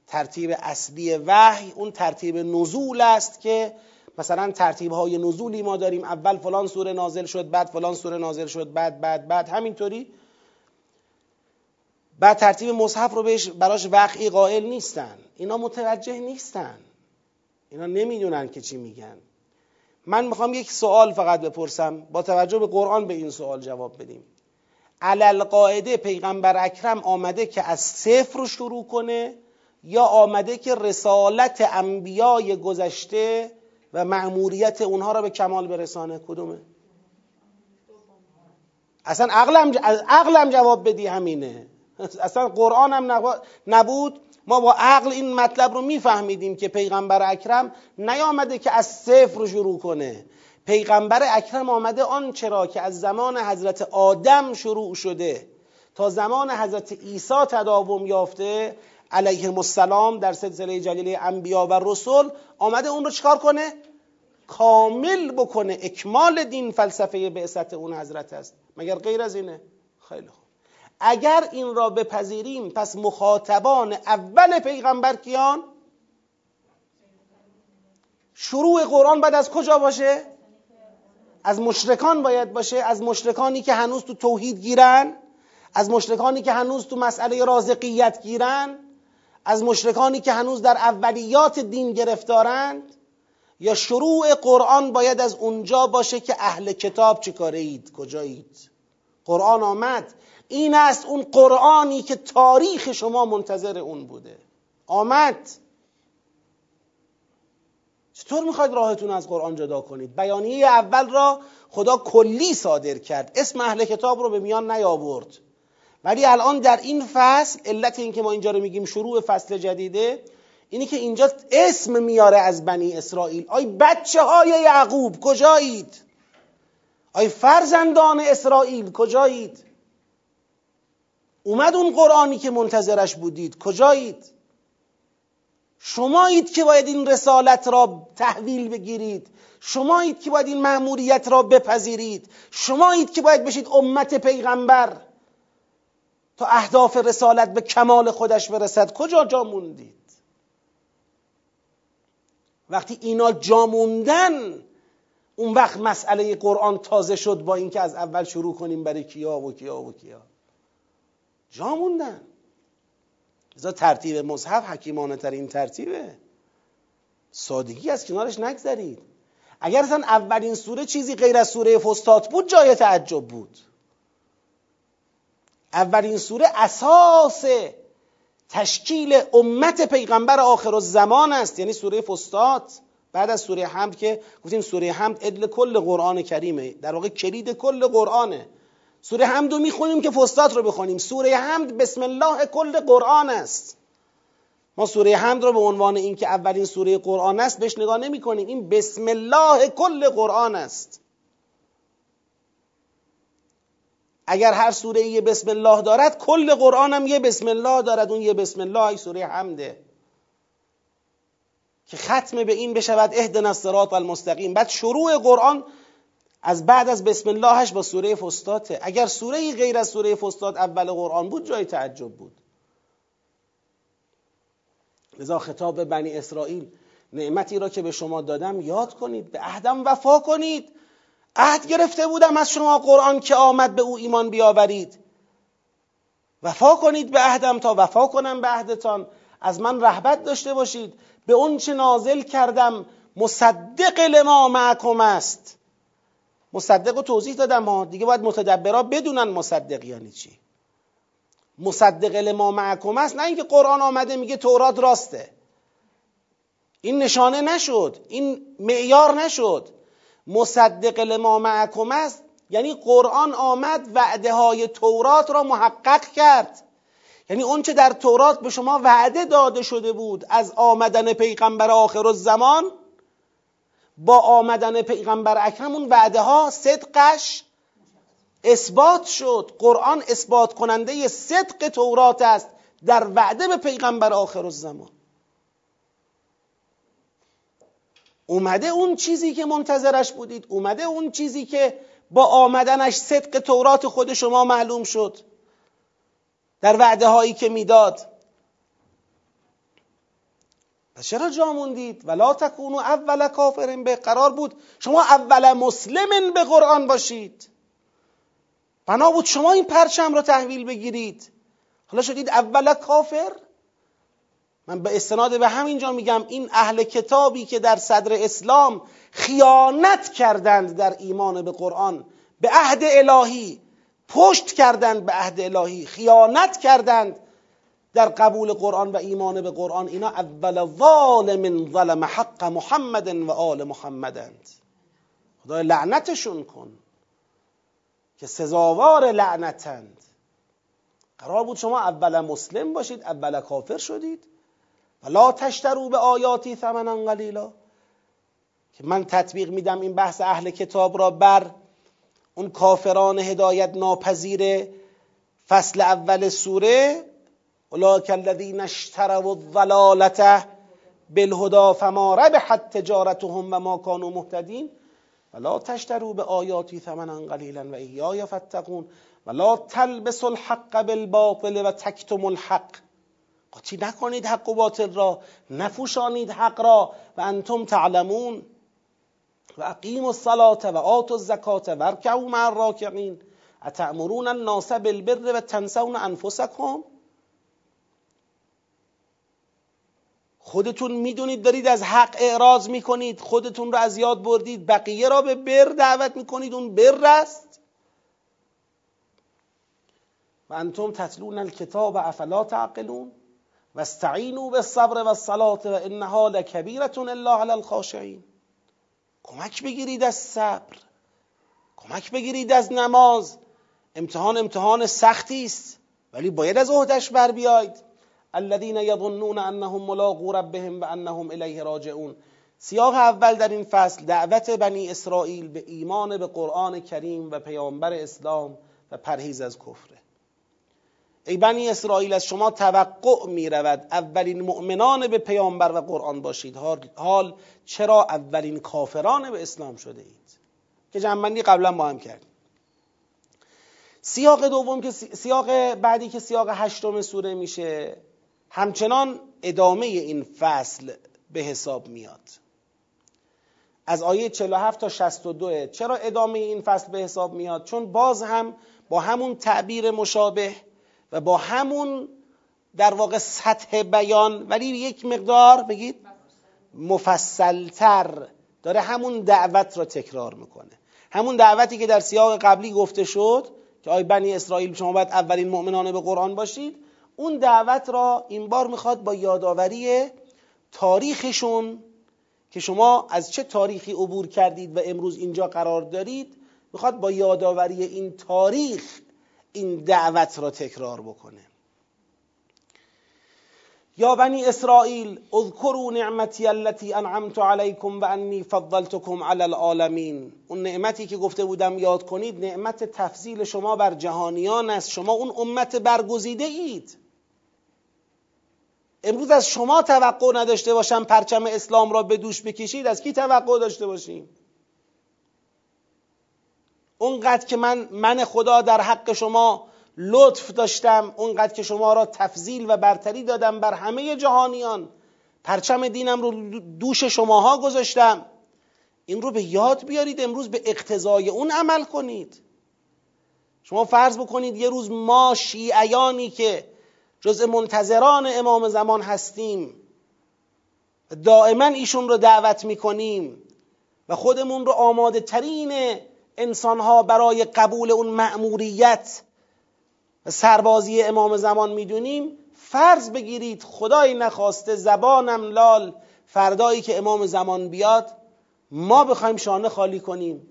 ترتیب اصلی وحی اون ترتیب نزول است که مثلا ترتیب های نزولی ما داریم. اول فلان سوره نازل شد بعد فلان سوره نازل شد بعد بعد بعد. همینطوری. بعد ترتیب مصحف رو بهش براش وقعی قائل نیستن. اینا متوجه نیستن. اینا نمی‌دونن که چی میگن. من می‌خوام یک سوال فقط بپرسم. با توجه به قرآن به این سوال جواب بدیم. علل قاعده پیغمبر اکرم آمده که از صفر رو شروع کنه یا آمده که رسالت انبیای گذشته و معموریت اونها را به کمال برسانه؟ کدومه؟ اصلا عقلم, عقلم جواب بدی همینه. اصلا قرآن هم نبود. ما با عقل این مطلب رو میفهمیدیم که پیغمبر اکرم نیامده که از صفر شروع کنه. پیغمبر اکرم آمده آن چرا که از زمان حضرت آدم شروع شده. تا زمان حضرت عیسی تداوم یافته علیه السلام در سلسله جلیله انبیا و رسول آمده اون رو چکار کنه؟ کامل بکنه. اکمال دین فلسفه بعثت اون حضرت است. مگر غیر از اینه؟ خیلی اگر این را بپذیریم پس مخاطبان اول پیغمبر کیان؟ شروع قرآن باید از کجا باشه؟ از مشرکان باید باشه. از مشرکانی که هنوز تو توحید گیرن از مشرکانی که هنوز تو مسئله رازقیت گیرن از مشرکانی که هنوز در اولیات دین گرفتارند. یا شروع قرآن باید از اونجا باشه که اهل کتاب چه کاره اید کجایید؟ قرآن آمد. این است اون قرآنی که تاریخ شما منتظر اون بوده. آمد. چطور می‌خواید راهتون از قرآن جدا کنید؟ بیانیه اول را خدا کلی صادر کرد. اسم اهل کتاب رو به میان نیاورد. ولی الان در این فصل علت این که ما اینجا رو میگیم شروع فصل جدیده اینی که اینجا اسم میاره از بنی اسرائیل. آی بچه های یعقوب کجایید؟ آی فرزندان اسرائیل کجایید؟ اومد اون قرآنی که منتظرش بودید. کجایید؟ شمایید که باید این رسالت را تحویل بگیرید. شمایید که باید این مأموریت را بپذیرید. شمایید که باید بشید امت پیغمبر. تا اهداف رسالت به کمال خودش برسد. کجا جا موندید؟ وقتی اینا جا موندن اون وقت مسئله قرآن تازه شد با اینکه از اول شروع کنیم برای کیا و کیا و کیا. جا موندن. لذا ترتیب مصحف حکیمانه ترین ترتیبه. سادگی از کنارش نگذرید. اگر اصلا اولین سوره چیزی غیر از سوره فستات بود جای تعجب بود. اولین سوره اساس تشکیل امت پیغمبر آخر الزمان است. یعنی سوره فستات بعد از سوره حمد که گفتیم سوره حمد ادل کل قرآن کریمه. در واقع کلید کل قرآنه. سوره حمد رو می‌خونیم که فستات رو بخونیم. سوره حمد بسم الله کل قرآن است. ما سوره حمد رو به عنوان اینکه اولین سوره قرآن است بهش نگاه نمی کنیم این بسم الله کل قرآن است. اگر هر سوره یه بسم الله دارد کل قرآن هم یه بسم الله دارد. اون یه بسم الله سوره حمده. که ختم به این بشود اهدنا الصراط المستقیم. بعد شروع قرآن از بعد از بسم اللهش با سوره فستاته اگر سوره غیر از سوره فستات اول قرآن بود جای تعجب بود. لذا خطاب بنی اسرائیل نعمتی را که به شما دادم یاد کنید به عهدم وفا کنید. عهد گرفته بودم از شما قرآن که آمد به او ایمان بیاورید. وفا کنید به عهدم تا وفا کنم به عهدتان. از من رحبت داشته باشید. به اون چه نازل کردم مصدق لما معکم است. مصدق رو توضیح دادم ها دیگه باید متدبرا بدونن مصدق یعنی چی. مصدق لما معکم است نه اینکه قرآن آمده میگه تورات راسته. این نشانه نشد. این معیار نشد. مصدق لما معکم است یعنی قرآن آمد وعده های تورات را محقق کرد. یعنی اونچه در تورات به شما وعده داده شده بود از آمدن پیغمبر آخر الزمان با آمدن پیغمبر اکرم اون وعده ها صدقش اثبات شد. قرآن اثبات کننده صدق تورات است در وعده به پیغمبر آخر الزمان. اومده اون چیزی که منتظرش بودید اومده اون چیزی که با آمدنش صدق تورات خود شما معلوم شد. در وعده هایی که می‌داد. پس چرا جا موندید؟ ولا تکونو اول کافرین به قرار بود. شما اول مسلمن به قرآن باشید. بنا بود شما این پرچم را تحویل بگیرید. حالا شدید اول کافر؟ من به استناد به همینجا میگم این اهل کتابی که در صدر اسلام خیانت کردند در ایمان به قرآن به عهد الهی پشت کردند به عهد الهی خیانت کردند. در قبول قرآن و ایمان به قرآن اینا اول ظالم ظلم حق محمد و آل محمدند. خدای لعنتشون کن که سزاوار لعنتند. قرار بود شما اول مسلم باشید اول کافر شدید. و لا تشترو به آیاتی ثمنا قلیلا. که من تطبیق میدم این بحث اهل کتاب را بر اون کافران هدایت ناپذیر فصل اول سوره اولئک الذین اشتروا الضلالة بالهدى فما ربحت تجارتهم و ما كانوا مهتدین ولا تشتروا به ثمنا قلیلا و ایای فتقون ولا تلبسوا الحق بالباطل و تکتم الحق. قاطی نکنید حق و باطل را نفوشانید حق را و انتم تعلمون. و اقیم الصلاة و آتوا الزکات و ارکعوا مع الراکعین اتأمرون الناس بالبر و تنسون انفسکم خودتون می‌دونید دارید از حق اعراض می‌کنید خودتون رو از یاد بردید بقیه را به بر دعوت می‌کنید اون بر است. و انتم تتلون الکتاب افلا تعقلون و استعینوا بالصبر و الصلاة و انها لکبیرة الا علی الخاشعین. کمک بگیرید از صبر. کمک بگیرید از نماز. امتحان امتحان سختی است. ولی باید از عهدش بر بیاید. الذين يظنون انهم ملاقو ربهم و انهم الیه راجعون. سیاق اول در این فصل دعوت بنی اسرائیل به ایمان به قرآن کریم و پیامبر اسلام و پرهیز از کفره. ای بنی اسرائیل از شما توقع می رود اولین مؤمنان به پیامبر و قرآن باشید. حال چرا اولین کافران به اسلام شده اید؟ که جنبندی قبلا با هم کردیم. سیاق دوم که سیاق بعدی که سیاق هشتم سوره میشه همچنان ادامه این فصل به حساب میاد. از آیه 47 تا 62 چرا ادامه این فصل به حساب میاد؟ چون باز هم با همون تعبیر مشابه و با همون در واقع سطح بیان ولی یک مقدار بگید مفصلتر داره همون دعوت را تکرار می‌کنه. همون دعوتی که در سیاق قبلی گفته شد که آی بنی اسرائیل شما باید اولین مؤمنان به قرآن باشید اون دعوت را این بار می‌خواد با یادآوری تاریخشون که شما از چه تاریخی عبور کردید و امروز اینجا قرار دارید می‌خواد با یادآوری این تاریخ این دعوت را تکرار بکنه. یا بنی اسرائیل اذکروا نعمتی التي انعمت علیکم و انی فضلتکم علی العالمین. اون نعمتی که گفته بودم یاد کنید نعمت تفضیل شما بر جهانیان است. شما اون امت برگزیده اید. امروز از شما توقع نداشته باشم پرچم اسلام را به دوش بکشید از کی توقع داشته باشیم؟ اونقدر که من من خدا در حق شما لطف داشتم اونقدر که شما را تفضیل و برتری دادم بر همه جهانیان. پرچم دینم رو دوش شماها گذاشتم. این رو به یاد بیارید امروز به اقتضای اون عمل کنید. شما فرض بکنید یه روز ما شیعیانی که جزء منتظران امام زمان هستیم. دائما ایشون رو دعوت می‌کنیم و خودمون رو آماده ترین انسانها برای قبول اون مأموریت و سربازی امام زمان می‌دونیم. فرض بگیرید خدای نخواسته زبانم لال فردایی که امام زمان بیاد ما بخوایم شانه خالی کنیم.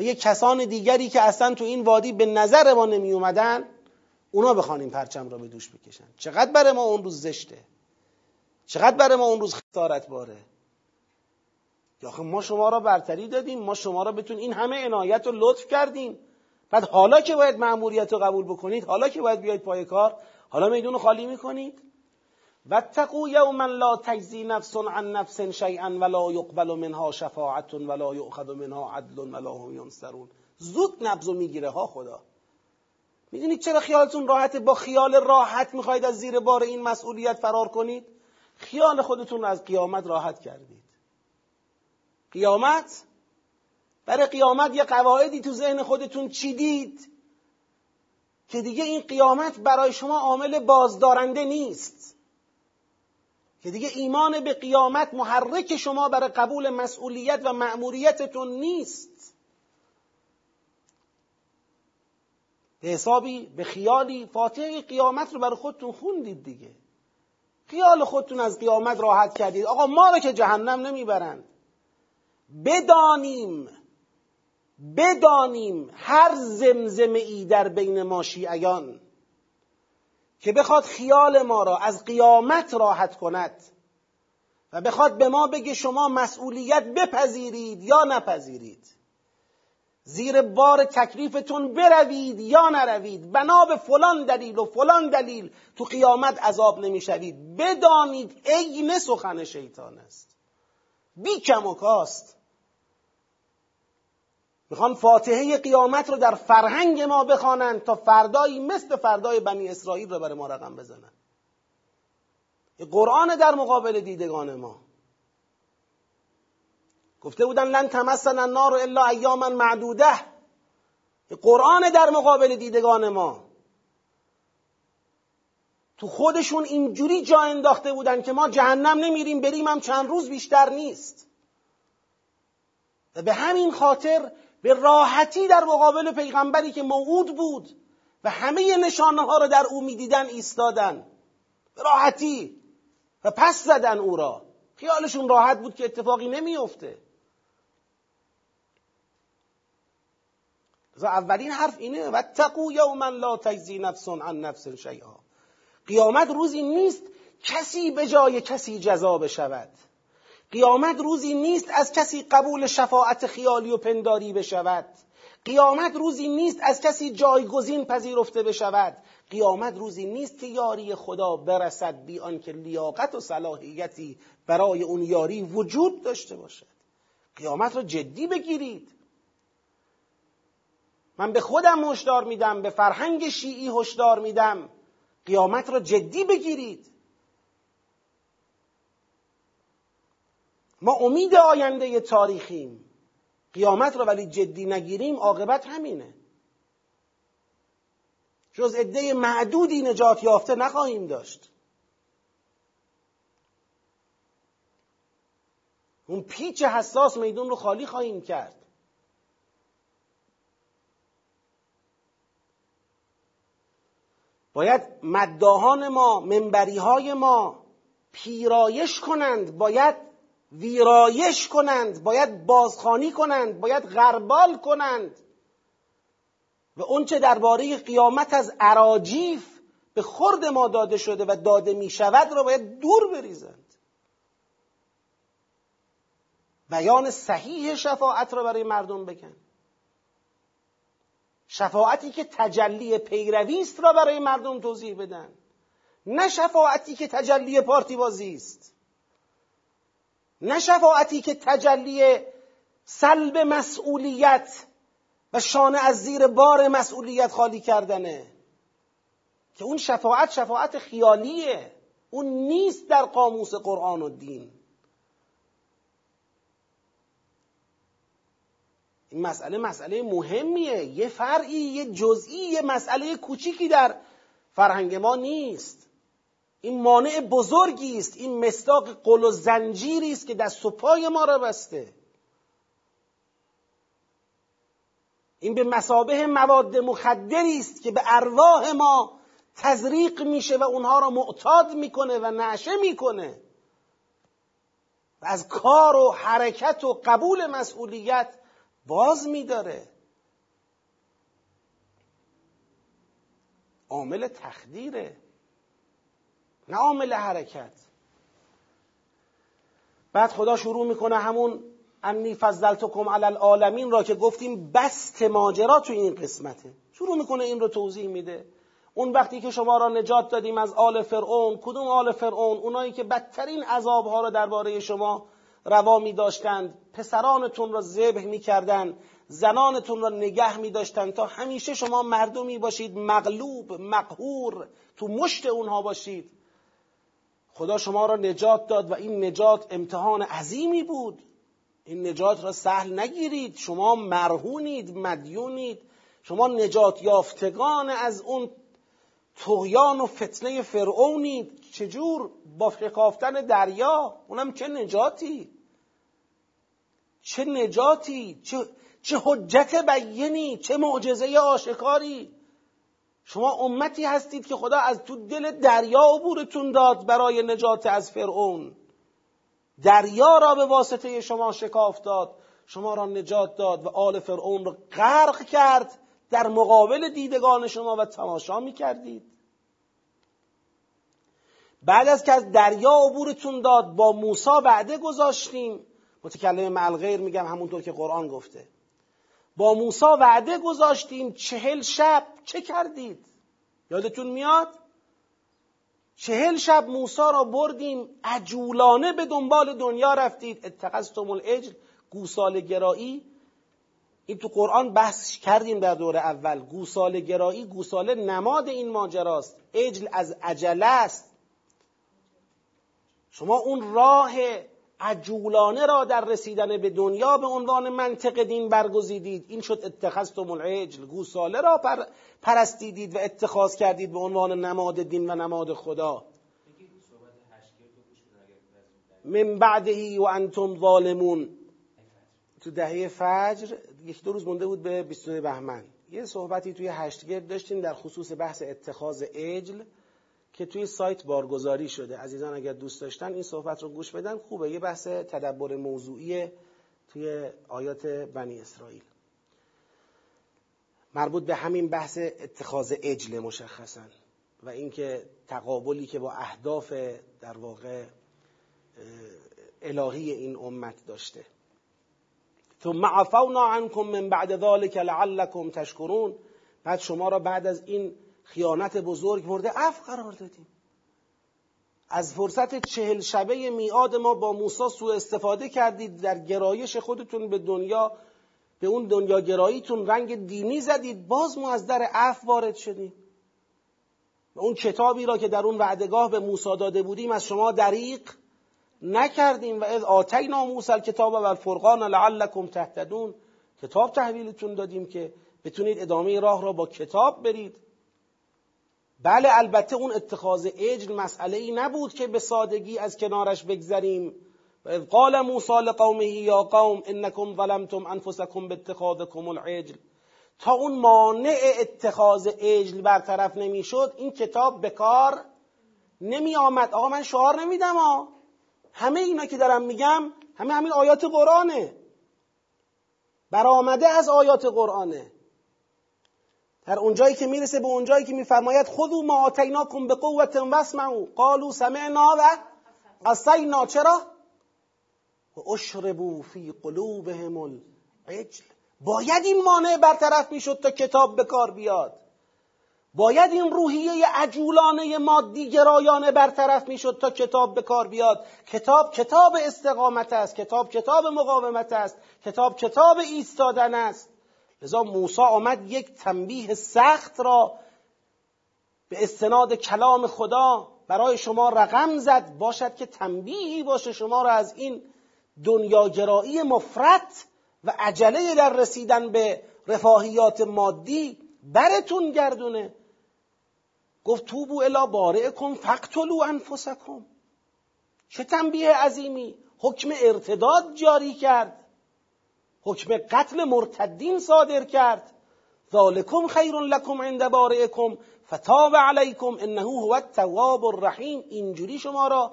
یه کسان دیگری که اصلا تو این وادی به نظر ما نمی اومدن اونا بخوان این پرچم را به دوش بکشن. چقدر برای ما اون روز زشته؟ چقدر برای ما اون روز خسارت باره؟ یا ما شما را برتری دادیم ما شما را بتون این همه عنایت و لطف کردیم. بعد حالا که باید مأموریت رو قبول بکنید حالا که باید بیاید پای کار حالا میدون رو خالی می‌کنید. واتقوا یوما لا تجزی نفس عن نفس شیئا ولا یقبل منها شفاعت ولا یؤخذ منها عدل ولا هم ینصرون. زود نبض می‌گیره ها خدا. می‌دونید چرا خیالتون راحته؟ با خیال راحت می‌خواید از زیر بار این مسئولیت فرار کنید؟ خیال خودتون از قیامت راحت کردید. قیامت؟ برای قیامت یه قواعدی تو ذهن خودتون چیدید که دیگه این قیامت برای شما عامل بازدارنده نیست. که دیگه ایمان به قیامت محرک شما برای قبول مسئولیت و مأموریتتون نیست. به حسابی به خیالی فاتحه قیامت رو برای خودتون خوندید دیگه. خیال خودتون از قیامت راحت کردید. آقا ما رو که جهنم نمی‌برند. بدانیم بدانیم هر زمزمه ای در بین ما شیعیان که بخواد خیال ما را از قیامت راحت کند و بخواد به ما بگه شما مسئولیت بپذیرید یا نپذیرید. زیر بار تکلیفتون بروید یا نروید. بنا به فلان دلیل و فلان دلیل تو قیامت عذاب نمی‌شوید. بدانید عین سخن شیطان است. بی کم و کاست. می‌خوان فاتحه قیامت رو در فرهنگ ما بخوانند تا فردایی مثل فردای بنی اسرائیل رو برای ما رقم بزنن. قرآن در مقابل دیدگان ما. گفته بودن لن تمسن النار الا ایاما معدوده. قرآن در مقابل دیدگان ما. تو خودشون اینجوری جا انداخته بودن که ما جهنم نمیریم بریم هم چند روز بیشتر نیست. و به همین خاطر به راحتی در مقابل پیغمبری که موعود بود و همه نشانه ها رو در او می‌دیدن ایستادن. به راحتی. و پس زدن او را. خیالشون راحت بود که اتفاقی نمیفته اولین حرف اینه و تقو یوما لا تجزی نفس عن نفس شیئا. قیامت روزی نیست کسی به جای کسی جزا بشود. قیامت روزی نیست از کسی قبول شفاعت خیالی و پنداری بشود. قیامت روزی نیست از کسی جایگزین پذیرفته بشود. قیامت روزی نیست که یاری خدا برسد بی آنکه لیاقت و صلاحیتی برای اون یاری وجود داشته باشد. قیامت را جدی بگیرید. من به خودم هشدار میدم به فرهنگ شیعی هشدار میدم. قیامت را جدی بگیرید. ما امید آینده تاریخیم. قیامت را ولی جدی نگیریم عاقبت همینه. جز عده معدودی نجات یافته نخواهیم داشت. اون پیچ حساس میدون رو خالی خواهیم کرد. باید مداهان ما منبری های ما پیرایش کنند باید ویرایش کنند باید بازخانی کنند باید غربال کنند. و اونچه درباره قیامت از عراجیف به خورد ما داده شده و داده می شود را باید دور بریزند. بیان صحیح شفاعت را برای مردم بگن. شفاعتی که تجلی پیروی است را برای مردم توضیح بدن. نه شفاعتی که تجلی پارتی بازی است. نه شفاعتی که تجلی سلب مسئولیت و شانه از زیر بار مسئولیت خالی کردنه. که اون شفاعت شفاعت خیالیه. اون نیست در قاموس قرآن و دین. این مسئله مسئله مهمیه. یه فرعی یه جزئی یه مسئله کوچیکی در فرهنگ ما نیست. این مانع بزرگی است. این مستاق قل و زنجیری است که دست و ما را بسته. این به مسابه مواد مخدری است که به ارواح ما تزریق میشه و اونها را معتاد می‌کنه و نعشه می‌کنه. و از کار و حرکت و قبول مسئولیت باز میداره. عامل تخدیره. نه عامل حرکت. بعد خدا شروع می‌کنه همون انی فضلتکم علی العالمین را که گفتیم بست ماجرا تو این قسمته. شروع می‌کنه این رو توضیح میده. اون وقتی که شما را نجات دادیم از آل فرعون کدوم آل فرعون؟ اونایی که بدترین عذابها را درباره شما روا می داشتند پسرانتون را ذبح می زنانتون را نگه می داشتند تا همیشه شما مردمی باشید. مغلوب مقهور. تو مشت اونها باشید. خدا شما را نجات داد و این نجات امتحان عظیمی بود. این نجات را سهل نگیرید. شما مرهونید مدیونید. شما نجات یافتگان از اون تغیان و فتنه فرعونید. چجور با شکافتن دریا اونم چه نجاتی؟ چه نجاتی؟ چه, چه حجت بینی چه معجزه آشکاری شما امتی هستید که خدا از تو دل دریا عبورتون داد برای نجات از فرعون. دریا را به واسطه شما شکاف داد شما را نجات داد و آل فرعون را غرق کرد در مقابل دیدگان شما و تماشا می کردید بعد از که از دریا عبورتون داد با موسی وعده گذاشتیم. متکلم ملغیر میگم همونطور که قرآن گفته. با موسی وعده گذاشتیم چهل شب چه کردید؟ یادتون میاد؟ چهل شب موسی را بردیم عجولانه به دنبال دنیا رفتید. اتخذتم العجل گوسال گرایی این تو قرآن بحث کردیم در دور اول. گوسال گرایی گوساله نماد این ماجراست. عجل از عجله است. شما اون راه عجولانه را در رسیدن به دنیا به عنوان منطق دین برگزیدید. این شد اتخذتم العجل. گوساله را پر پرستیدید و اتخاذ کردید به عنوان نماد دین و نماد خدا. من بعدهی و انتم ظالمون. تو دهه فجر یک دو روز مونده بود به 22 بهمن. یه صحبتی توی هشتگرد داشتیم در خصوص بحث اتخاذ عجل. که توی سایت بارگذاری شده. عزیزان اگر دوست داشتن این صحبت رو گوش بدن خوبه. یه بحث تدبر موضوعی توی آیات بنی اسرائیل. مربوط به همین بحث اتخاذ عجل مشخصا و اینکه تقابلی که با اهداف در واقع الهی این امت داشته. ثم عفونا عنكم من بعد ذلك لعلكم تشکرون. بعد شما را بعد از این خیانت بزرگ مورد اف قرار دادیم. از فرصت چهل شبه میاد ما با موسی سوء استفاده کردید در گرایش خودتون به دنیا به اون دنیا گراییتون رنگ دینی زدید باز ما از در اف وارد شدیم. و اون کتابی را که در اون وعدگاه به موسی داده بودیم از شما دریق نکردیم. و از آتینا موسی الکتاب و الفرقان لعلکم تهتدون. کتاب تحویلتون دادیم که بتونید ادامه راه را با کتاب برید. بله البته اون اتخاذ عجل مسئله ای نبود که به سادگی از کنارش بگذریم. و اذ قال موسی لقومه یا قوم انکم ظلمتم انفسکم باتخاذکم العجل. تا اون مانع اتخاذ عجل برطرف نمی‌شد این کتاب به کار نمی آمد آقا من شعار نمیدم ها همه اینا که دارم میگم همه همین آیات قرآنه. برآمده از آیات قرآنه. در اونجایی که می‌رسه به اونجایی که میفرماید خودو ما آتیناکم به قوت واسمعوا. قالوا سمعنا و قصینا چرا؟ و اشربوا فی قلوبهم العجل. باید این مانع برطرف می‌شد تا کتاب به کار بیاد. باید این روحیه عجولانه مادی گرایانه برطرف می‌شد تا کتاب به کار بیاد. کتاب کتاب استقامت است. کتاب کتاب مقاومت است. کتاب کتاب ایستادن است. لذا موسی آمد یک تنبیه سخت را به استناد کلام خدا برای شما رقم زد. باشد که تنبیهی باشه شما را از این دنیاگرایی مفرت و عجله در رسیدن به رفاهیات مادی برتون گردونه. گفت توبو الا بارئکم فقتلوا انفسکم. چه تنبیه عظیمی. حکم ارتداد جاری کرد. حکم قتل مرتدین صادر کرد. ذالکم خیر لکم عند بارئکم فتاب علیکم انه هو التواب الرحیم. اینجوری شما را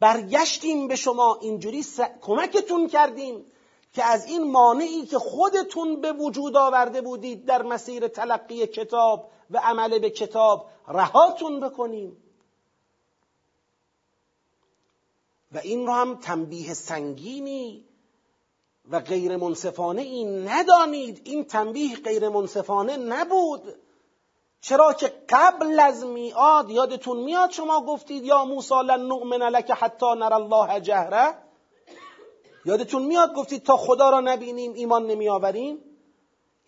برگشتیم به شما. اینجوری کمکتون کردیم که از این مانعی که خودتون به وجود آورده بودید در مسیر تلقی کتاب و عمل به کتاب رهاتون بکنیم. و این را هم تنبیه سنگینی و غیر منصفانه این ندانید. این تنبیه غیر منصفانه نبود. چرا که قبل از میاد یادتون میاد شما گفتید یا موسی لن نؤمن لك حتی نر الله جهره؟ یادتون میاد گفتید تا خدا را نبینیم ایمان نمی آوریم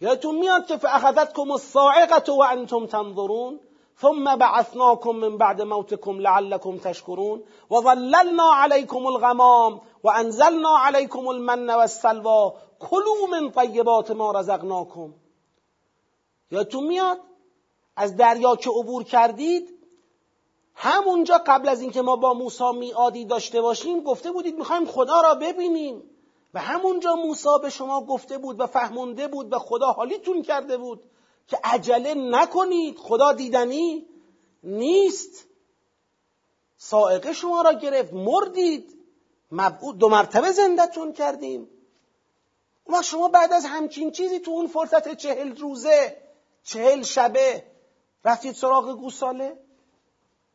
یادتون میاد که فاخذتكم الصاعقه وانتم تنظرون؟ ثم بعثناكم من بعد موتكم لعلكم تشكرون وظللنا عليكم الغمام وانزلنا عليكم المن والسلوى كلوا من طيبات ما رزقناكم. یادتون میاد؟ از دریا که عبور کردید همونجا قبل از اینکه ما با موسی میادی داشته باشیم گفته بودید می‌خوایم خدا را ببینیم. و همونجا موسی به شما گفته بود و فهمونده بود و خدا حالیتون کرده بود. که عجله نکنید خدا دیدنی نیست. سائقه شما را گرفت مردید. مبعود دو مرتبه زندتون کردیم. و شما بعد از همچین چیزی تو اون فرصت چهل روزه چهل شبه رفتید سراغ گوساله؟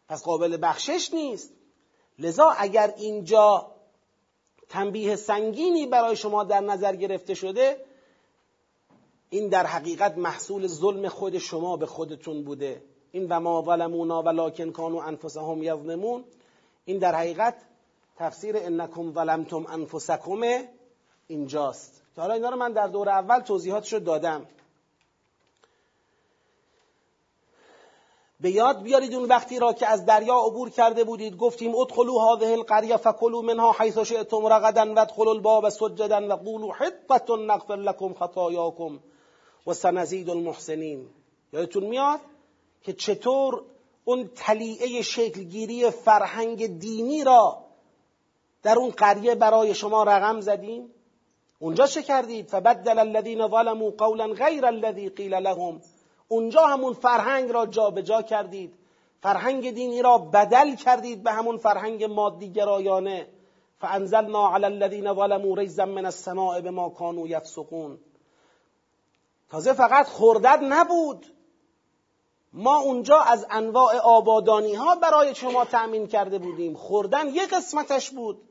پس قابل بخشش نیست. لذا اگر اینجا تنبیه سنگینی برای شما در نظر گرفته شده این در حقیقت محصول ظلم خود شما به خودتون بوده. این و ما ظلمونا ولکن کانوا انفسهم یظلمون. این در حقیقت تفسیر انکم ظلمتم انفسکم اینجاست. که حالا اینا رو من در دور اول توضیحاتشو دادم. به یاد بیارید اون وقتی را که از دریا عبور کرده بودید گفتیم ادخلوا هذه القريه فكلوا منها حيث شئتم رغدا وادخلوا الباب سجدا وقولوا حطه نغفر لكم خطاياكم. و سنزید المحسنین. یادتون میاد که چطور اون تلیعه شکلگیری فرهنگ دینی را در اون قریه برای شما رقم زدیم؟ اونجا چه کردید؟ فبدل الذین ظلموا قولا غیر الذی قیل لهم. اونجا همون فرهنگ را جابجا جا کردید. فرهنگ دینی را بدل کردید به همون فرهنگ مادی گرایانه فانزلنا علی الذین ظلموا رجزا من السماء بما كانوا یفسقون. تازه فقط خوردت نبود. ما اونجا از انواع آبادانی ها برای شما تأمین کرده بودیم. خوردن یک قسمتش بود.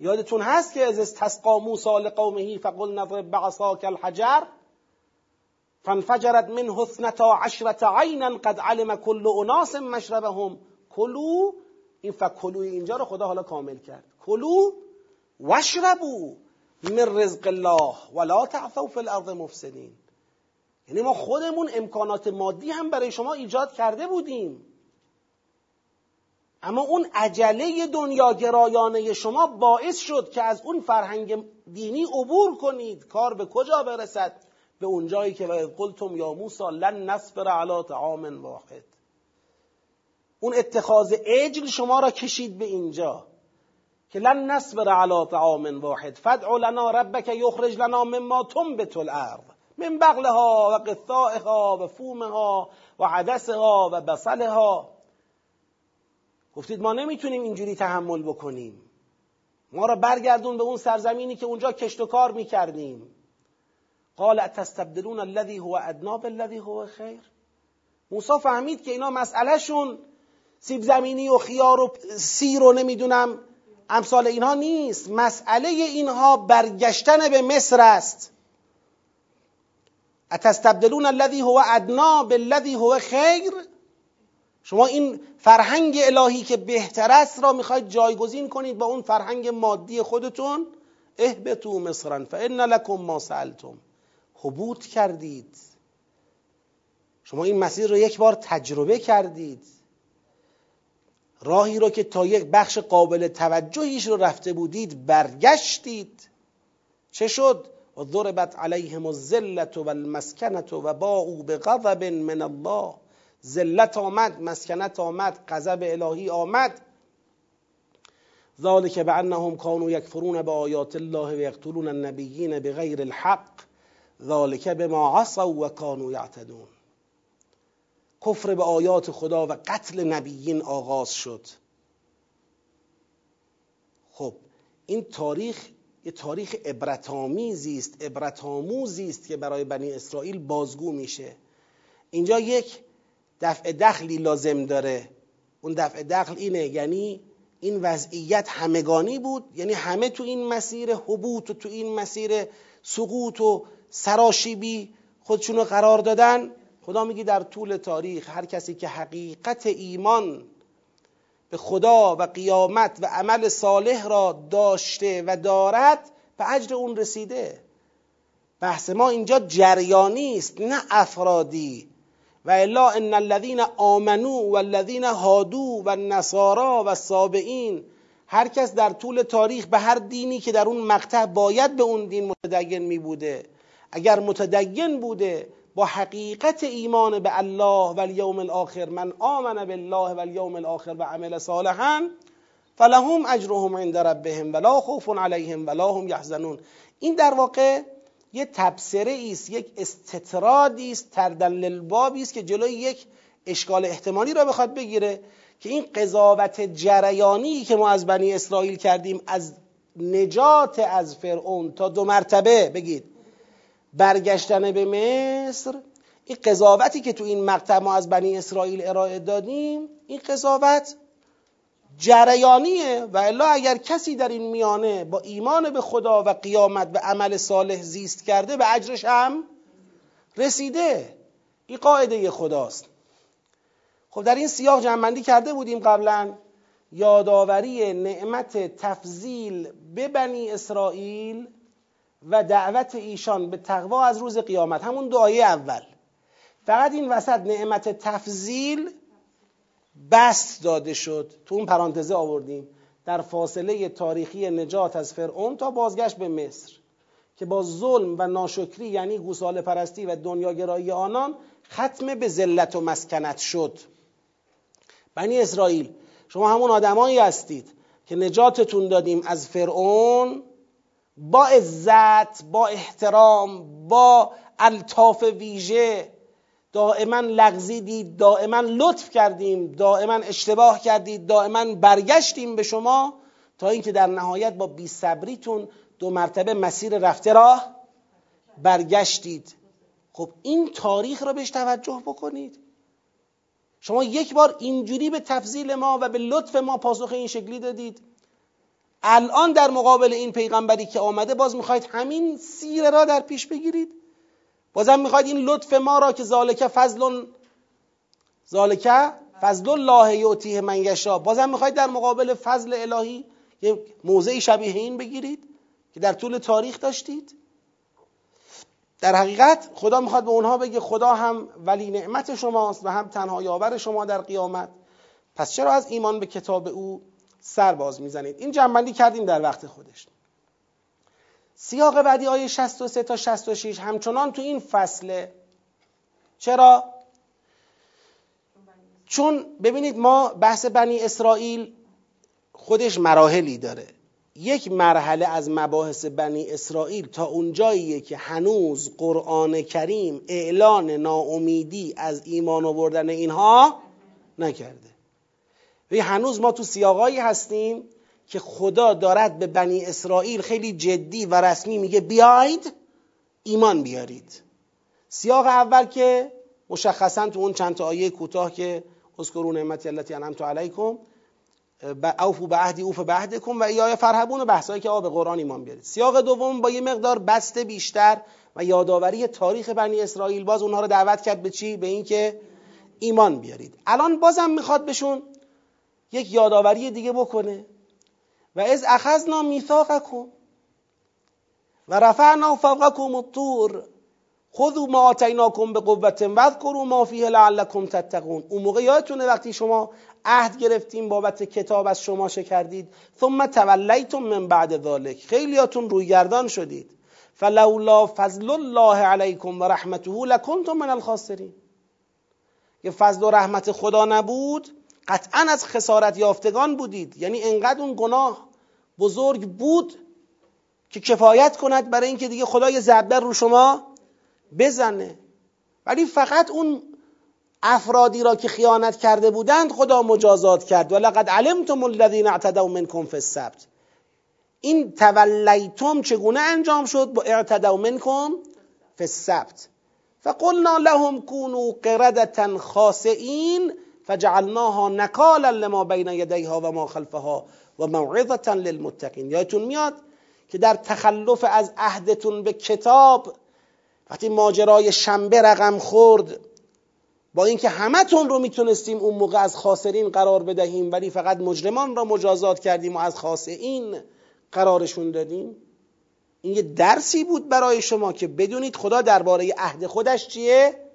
یادتون هست که از استسقا موسی لقومه فقل نضرب بعصاک الحجر؟ فانفجرت منه اثنتا عشرة عینا قد علم كل اناس مشربهم. کلو این فکلو اینجا رو خدا حالا کامل کرد. کلو واشربو من رزق الله ولا تعثوا في الارض مفسدین. یعنی ما خودمون امکانات مادی هم برای شما ایجاد کرده بودیم. اما اون عجله دنیاگرایانه شما باعث شد که از اون فرهنگ دینی عبور کنید. کار به کجا برسد؟ به اونجایی که قلتم یا موسی لن نصبر علی طعام واحد. اون اتخاذ عجل شما را کشید به اینجا که لن نصبر علی طعام واحد. فدع لنا ربک یخرج لنا مما تنبت الارض. من بغلها و قثائها و فومها و عدسها و بصلها. گفتید ما نمی‌تونیم اینجوری تحمل بکنیم. ما را برگردون به اون سرزمینی که اونجا کشت و کار می‌کردیم. قال اتستبدلون الذي هو ادنا بالذي هو خیر. موسی فهمید که اینا مسئلهشون سیب زمینی و خیار و سیر و نمی‌دونم امثال اینها نیست. مسئله اینها برگشتن به مصر است. اتستبدلون الذي هو ادنا بالذي هو خیر؟ شما این فرهنگ الهی که بهتر است را می‌خواید جایگزین کنید با اون فرهنگ مادی خودتون؟ اهبتو مصرا فان لکم ما سألتم. حبوط کردید. شما این مسیر رو یک بار تجربه کردید. راهی رو که تا یک بخش قابل توجهیش رو رفته بودید برگشتید. چه شد؟ و ضربت علیهم الذلت و المسکنت و باعوا بغضب من الله. ذلت آمد مسکنت آمد غضب الهی آمد. ذلك بانهم كانوا یکفرون بآیات الله و یقتلون النبیین بغیر الحق. ذلك بما عصوا و كانوا یعتدون. کفر به آیات خدا و قتل نبیین آغاز شد. خب این تاریخ یه تاریخ عبرتآمیزی است عبرتآموزی است که برای بنی اسرائیل بازگو میشه. اینجا یک دفع دخلی لازم داره. اون دفع دخل اینه یعنی این وضعیت همگانی بود یعنی همه تو این مسیر حبوط و تو این مسیر سقوط و سراشیبی خودشونو قرار دادن. خدا میگی در طول تاریخ هر کسی که حقیقت ایمان به خدا و قیامت و عمل صالح را داشته و دارد به اجر اون رسیده. بحث ما اینجا جریانی است نه افرادی. و الا ان الذين آمنو و الذين هادو و هر کس در طول تاریخ به هر دینی که در اون مقطع باید به اون دین متدین می بوده اگر متدین بوده با حقیقت ایمان به الله و الیوم الاخر من آمن بالله و الیوم الاخر و عمل صالحا فلهم اجرهم عند ربهم ولا خوف علیهم ولا هم یحزنون. این در واقع یه تبصره است یک استطرادی است تردن است که جلوی یک اشکال احتمالی را بخواد بگیره که این قضاوت جریانی که ما از بنی اسرائیل کردیم از نجات از فرعون تا دو مرتبه بگید. برگشتن به مصر این قضاوتی که تو این مقطع ما از بنی اسرائیل ارائه دادیم این قضاوت جریانیه و الا اگر کسی در این میانه با ایمان به خدا و قیامت و عمل صالح زیست کرده به اجرش هم رسیده. این قاعده خداست. خب در این سیاق جمعندی کرده بودیم قبلا یادآوری نعمت تفضیل به بنی اسرائیل و دعوت ایشان به تقوا از روز قیامت همون دعای اول. فقط این وسط نعمت تفضیل بست داده شد. تو اون پرانتزه آوردیم. در فاصله تاریخی نجات از فرعون تا بازگشت به مصر. که با ظلم و ناشکری یعنی گوساله پرستی و دنیاگرایی آنان ختم به ذلت و مسکنت شد. بنی اسرائیل شما همون آدمایی هستید که نجاتتون دادیم از فرعون با عزت با احترام با الطاف ویژه دائما لغزیدید دائما لطف کردیم دائما اشتباه کردید دائما برگشتیم به شما تا اینکه در نهایت با بی صبریتون دو مرتبه مسیر رفته راه برگشتید. خب این تاریخ را بهش توجه بکنید. شما یک بار اینجوری به تفضیل ما و به لطف ما پاسخ این شکلی دادید. الان در مقابل این پیغمبری که آمده باز می‌خواید همین سیره را در پیش بگیرید؟ بازم می‌خواید این لطف ما را که ذالک فضل ذالک فضل الله یعطیه من یشا بازم می‌خواید در مقابل فضل الهی یه موضعی شبیه این بگیرید که در طول تاریخ داشتید؟ در حقیقت خدا می‌خواد به اونها بگه خدا هم ولی نعمت شماست و هم تنها یاور شما در قیامت. پس چرا از ایمان به کتاب او سر باز می‌زنید. این جنبندی کردیم در وقت خودش. سیاق بعدی آیه 63 تا 66 همچنان تو این فصله. چرا؟ چون ببینید ما بحث بنی اسرائیل خودش مراحلی داره. یک مرحله از مباحث بنی اسرائیل تا اونجاییه که هنوز قرآن کریم اعلان ناامیدی از ایمان آوردن اینها نکرده. و هنوز ما تو سیاقایی هستیم که خدا دارد به بنی اسرائیل خیلی جدی و رسمی میگه بیاید ایمان بیارید. سیاق اول که مشخصا تو اون چند تا آیه کوتاه که اذکروا نعمتی التي انعمت علیکم اوفو به عهدی اوف به عهدکم و ایای فرهبون و بحثایی که به قرآن ایمان بیارید. سیاق دوم با یه مقدار بسته بیشتر و یادآوری تاریخ بنی اسرائیل باز اونها رو دعوت کرد به چی؟ به اینکه ایمان بیارید. الان بازم می‌خواد بهشون یک یادآوری دیگه بکنه. و از اخذنا میثاقکم. و رفعنا فوقکم الطور. خذوا ما آتیناکم به قوت واذکروا ما فیه لعلکم تتقون. اون موقع یادتونه وقتی شما عهد گرفتیم بابت کتاب از شما چه کردید ثم تولیتم من بعد ذلک. خیلیاتون رویگردان شدید. فلولا فضل الله علیکم و رحمته لکنتم من الخاسرین. که فضل و رحمت خدا نبود. قطعا از خسارت یافتگان بودید. یعنی انقدر اون گناه بزرگ بود که کفایت کند برای اینکه دیگه خدای یه رو شما بزنه. ولی فقط اون افرادی را که خیانت کرده بودند خدا مجازات کرد. ولقد علمتم الذین اعتدوا منکم فی السبت. این تولیتم چگونه انجام شد؟ با اعتدوا منکم فی السبت. فقلنا لهم كونوا قردة خاسئین. فجعلناها نکالا لما بین یدیها و ما خلفها و موعظة للمتقین. یادتون میاد که در تخلف از عهدتون به کتاب وقتی ماجرای شنبه رقم خورد با اینکه همتون رو می‌تونستیم اون موقع از خاسرین قرار بدهیم ولی فقط مجرمان را مجازات کردیم و از خاسئین قرارشون دادیم. این یه درسی بود برای شما که بدونید خدا درباره عهد خودش چیه؟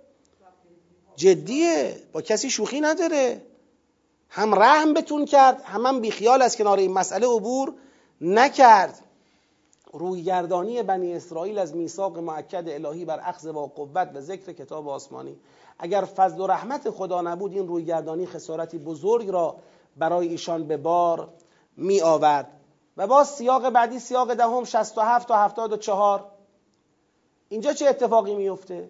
جدیه با کسی شوخی نداره. هم رحم بتون کرد هم, هم بیخیال از کنار این مسئله. عبور نکرد. رویگردانی بنی اسرائیل از میثاق معکد الهی بر اخذ با قوت و ذکر کتاب آسمانی. اگر فضل و رحمت خدا نبود این رویگردانی خسارتی بزرگ را برای ایشان به بار می آورد و باز سیاق بعدی سیاق دهم 67 تا 74 اینجا چه اتفاقی میفته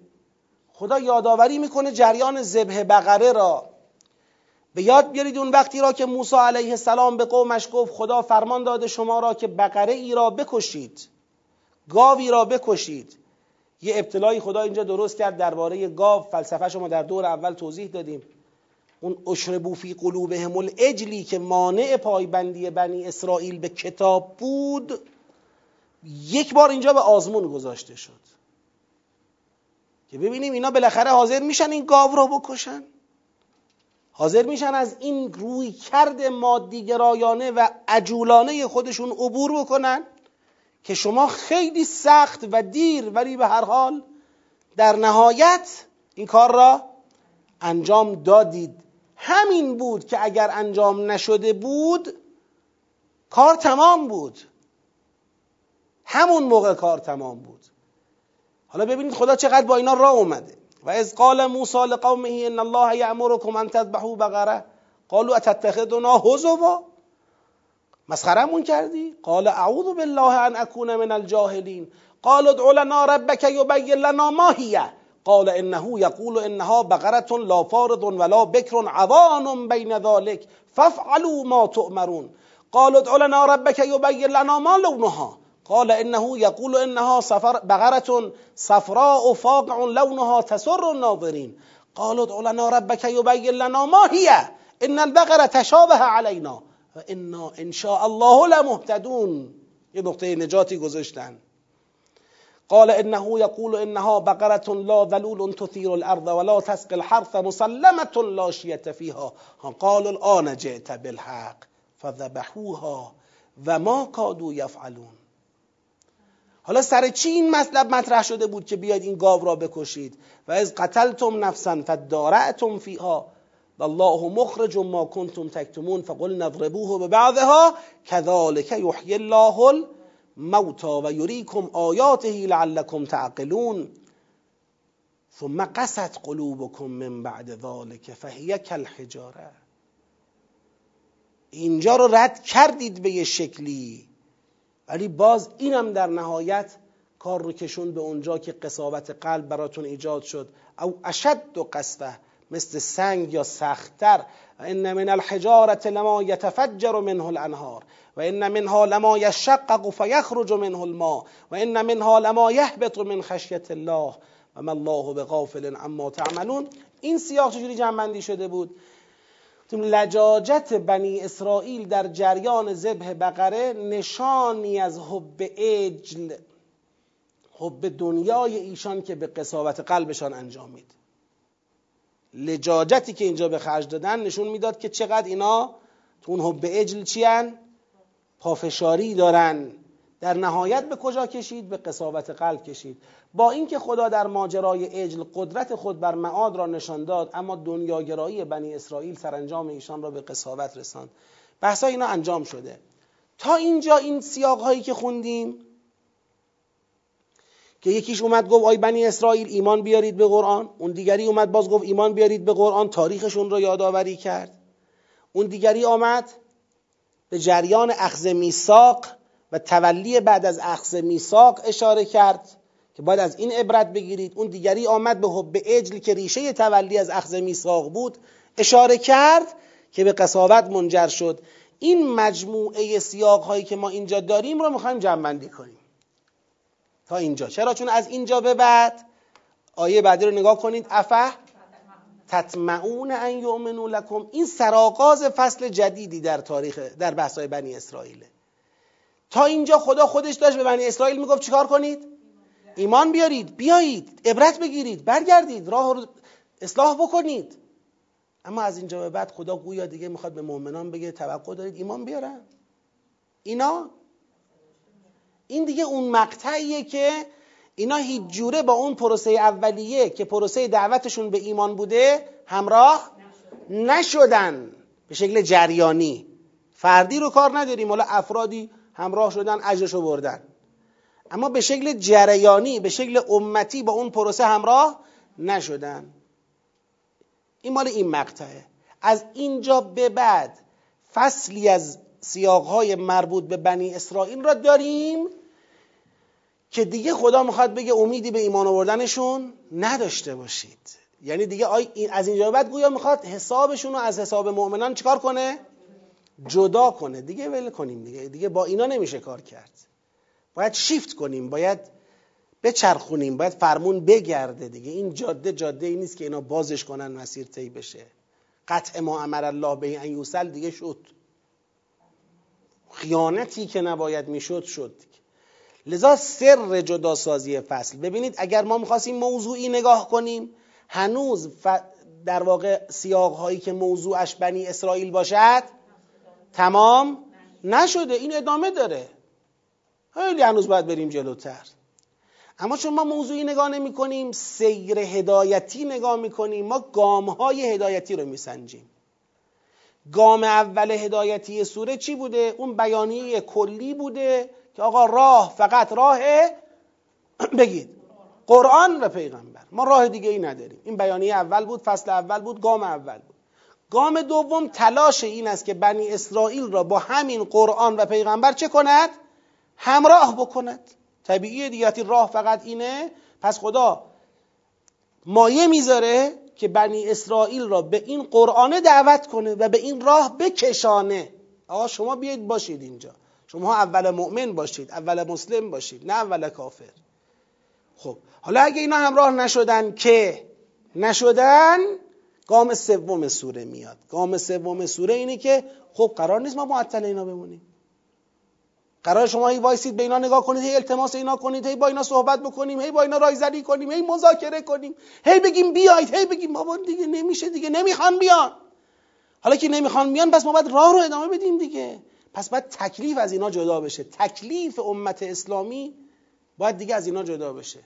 خدا یادآوری می‌کنه جریان ذبح بقره را. به یاد بیارید اون وقتی را که موسی علیه السلام به قومش گفت خدا فرمان داده شما را که بقره ای را بکشید گاوی را بکشید. یه ابتلایی خدا اینجا درست کرد درباره گاو فلسفه شما در دور اول توضیح دادیم. اون اشربو فی قلوبهم الاجلی که مانع پایبندی بنی اسرائیل به کتاب بود یک بار اینجا به آزمون گذاشته شد. که ببینیم اینا بالاخره حاضر میشن این گاو را بکشن؟ حاضر میشن از این روی کرد مادیگرایانه و عجولانه خودشون عبور بکنن که شما خیلی سخت و دیر ولی به هر حال در نهایت این کار را انجام دادید. همین بود که اگر انجام نشده بود کار تمام بود. همون موقع کار تمام بود. حالا ببینید خدا چقدر با اینا راه اومده. و از قال موسی لقومه ان الله یامرکم ان تذبحوا بقره. قالوا اتتخذنا هزوا؟ مسخرمون کردی؟ قال اعوذ بالله ان اكون من الجاهلین. قال ادع لنا ربك يبين لنا ما هي قال انه يقول انها بقره لا فارض ولا بكر عوان بين ذلك فافعلوا ما تؤمرون. قال ادع لنا ربك يبين لنا ما لونها. قال انه يقول انها صفر بقره صفراء فاقع لونها تسر الناظرين قال ادع لنا ربك يبين لنا ما هي ان البقره تشابه علينا و انا ان شاء الله لمهتدون. یه نقطه نجاتی گذاشتن. قال انه يقول انها بقره لا ذلول تثير الارض ولا تسقي الحرث مسلمه لا شية فيها قالوا الان جئت بالحق فذبحوها و ما کادو یفعلون. حالا سر چی این مطلب مطرح شده بود که بیاید این گاو را بکشید؟ و از قتلتم نفسا فدارعتم فیها. والله مخرج ما کنتم تکتمون فقل نضربوه به بعضها كذلك یحیی الله الموتى و یریکم آیاته لعلکم تعقلون. ثم قست قلوبكم من بعد ذلك فهی کالحجاره اینجا رو رد کردید به یه شکلی. ولی باز اینم در نهایت کار رو کشون به اونجا که قصاوت قلب براتون ایجاد شد. او اشد و قصفه مثل سنگ یا سختتر. و ان من الحجارة لما يتفجر منه الانهار. و ان منها لما يشقق فيخرج منه الماء. و ان منها لما يهبط من خشیت الله. و ما الله بغافل عما تعملون. این سیاق چجوری جمع شده بود؟ لجاجت بنی اسرائیل در جریان ذبح بقره نشانی از حب اجل حب دنیای ایشان که به قصاوت قلبشان انجامید لجاجتی که اینجا به خرج دادن نشون می‌داد که چقدر اینا تو اون حب اجل چیان پافشاری دارن. در نهایت به کجا کشید؟ به قصاوت قلب کشید. با اینکه خدا در ماجرای اجل قدرت خود بر معاد را نشان داد اما دنیاگرایی بنی اسرائیل سرانجام ایشان را به قصاوت رساند. بحثا اینا انجام شده. تا اینجا این سیاق هایی که خوندیم که یکیش اومد گفت آی بنی اسرائیل ایمان بیارید به قرآن. اون دیگری اومد باز گفت ایمان بیارید به قرآن. تاریخشون رو یادآوری کرد. اون دیگری آمد به جریان اخذ میثاق. و تولی بعد از اخذ میثاق اشاره کرد که باید از این عبرت بگیرید. اون دیگری آمد به حب اجل که ریشه تولی از اخذ میثاق بود. اشاره کرد که به قصاوت منجر شد. این مجموعه سیاق هایی که ما اینجا داریم رو می‌خوایم جمع کنیم. تا اینجا. چرا؟ چون از اینجا به بعد آیه بعدی رو نگاه کنید. افه؟ تطمعون ان یؤمنوا لکم. این سرآغاز فصل جدیدی در تاریخ در بحث‌های بنی اسرائیل. تا اینجا خدا خودش داشت به بنی اسرائیل می‌گفت چیکار کنید؟ ایمان بیارید بیایید عبرت بگیرید برگردید راه رو اصلاح بکنید. اما از اینجا به بعد خدا گویا دیگه می‌خواد به مؤمنان بگه توقع دارید ایمان بیارن. اینا؟ این دیگه اون مقطعیه که اینا هیچ جوره با اون پروسه اولیه که پروسه دعوتشون به ایمان بوده همراه نشدن. به شکل جریانی. فردی رو کار نداریم. حالا افرادی همراه شدن اجرشو بردن. اما به شکل جریانی به شکل امتی با اون پروسه همراه نشدن. این مال این مقطعه. از اینجا به بعد فصلی از سیاقهای مربوط به بنی اسرائیل را داریم که دیگه خدا می‌خواد بگه امیدی به ایمان آوردنشون نداشته باشید. یعنی دیگه از اینجا بعد گویا می‌خواد حسابشون رو از حساب مؤمنان چیکار کنه؟ جدا کنه. دیگه ول کنیم دیگه. دیگه با اینا نمیشه کار کرد. باید شیفت کنیم باید بچرخونیم باید فرمون بگرده دیگه. این جاده جاده ای نیست که اینا بازش کنن مسیر طی بشه. قطع ما امر الله به این یوسل دیگه شد. خیانتی که نباید می‌شد شد. لذا سر جداسازی فصل. ببینید اگر ما می‌خواستیم موضوعی نگاه کنیم هنوز در واقع سیاق هایی که موضوعش بنی اسرائیل باشد تمام نشده این ادامه داره. خیلی هنوز باید بریم جلوتر. اما چون ما موضوعی نگاه نمی کنیم سیر هدایتی نگاه می کنیم ما گام های هدایتی رو میسنجیم. گام اول هدایتی سوره چی بوده؟ اون بیانیه کلی بوده که آقا راه فقط راه بگید. قرآن و پیغمبر. ما راه دیگه ای نداریم. این بیانیه اول بود فصل اول بود گام اول بود. گام دوم تلاش این است که بنی اسرائیل را با همین قرآن و پیغمبر چه کند؟ همراه بکند. طبیعی دیگه راه فقط اینه پس خدا مایه می‌ذاره که بنی اسرائیل را به این قرآن دعوت کنه و به این راه بکشانه. آقا شما بیاید باشید اینجا. شما اول مؤمن باشید اول مسلم باشید نه اول کافر. خب حالا اگه اینا همراه نشدن که؟ نشدن؟ گام سوم سوره میاد. گام سوم سوره اینه که خب قرار نیست ما معطل اینا بمونیم. قرار شما هی وایسید به اینا نگاه کنید هی التماس اینا کنید هی با اینا صحبت بکنیم هی با اینا رایزنی کنیم هی مذاکره کنیم. هی بگیم بیاید هی بگیم بابا دیگه نمیشه دیگه نمی‌خوان بیان. حالا که نمی‌خوان بیان پس ما باید راه رو ادامه بدیم دیگه. پس باید تکلیف از اینا جدا بشه. تکلیف امت اسلامی باید دیگه از اینا جدا بشه.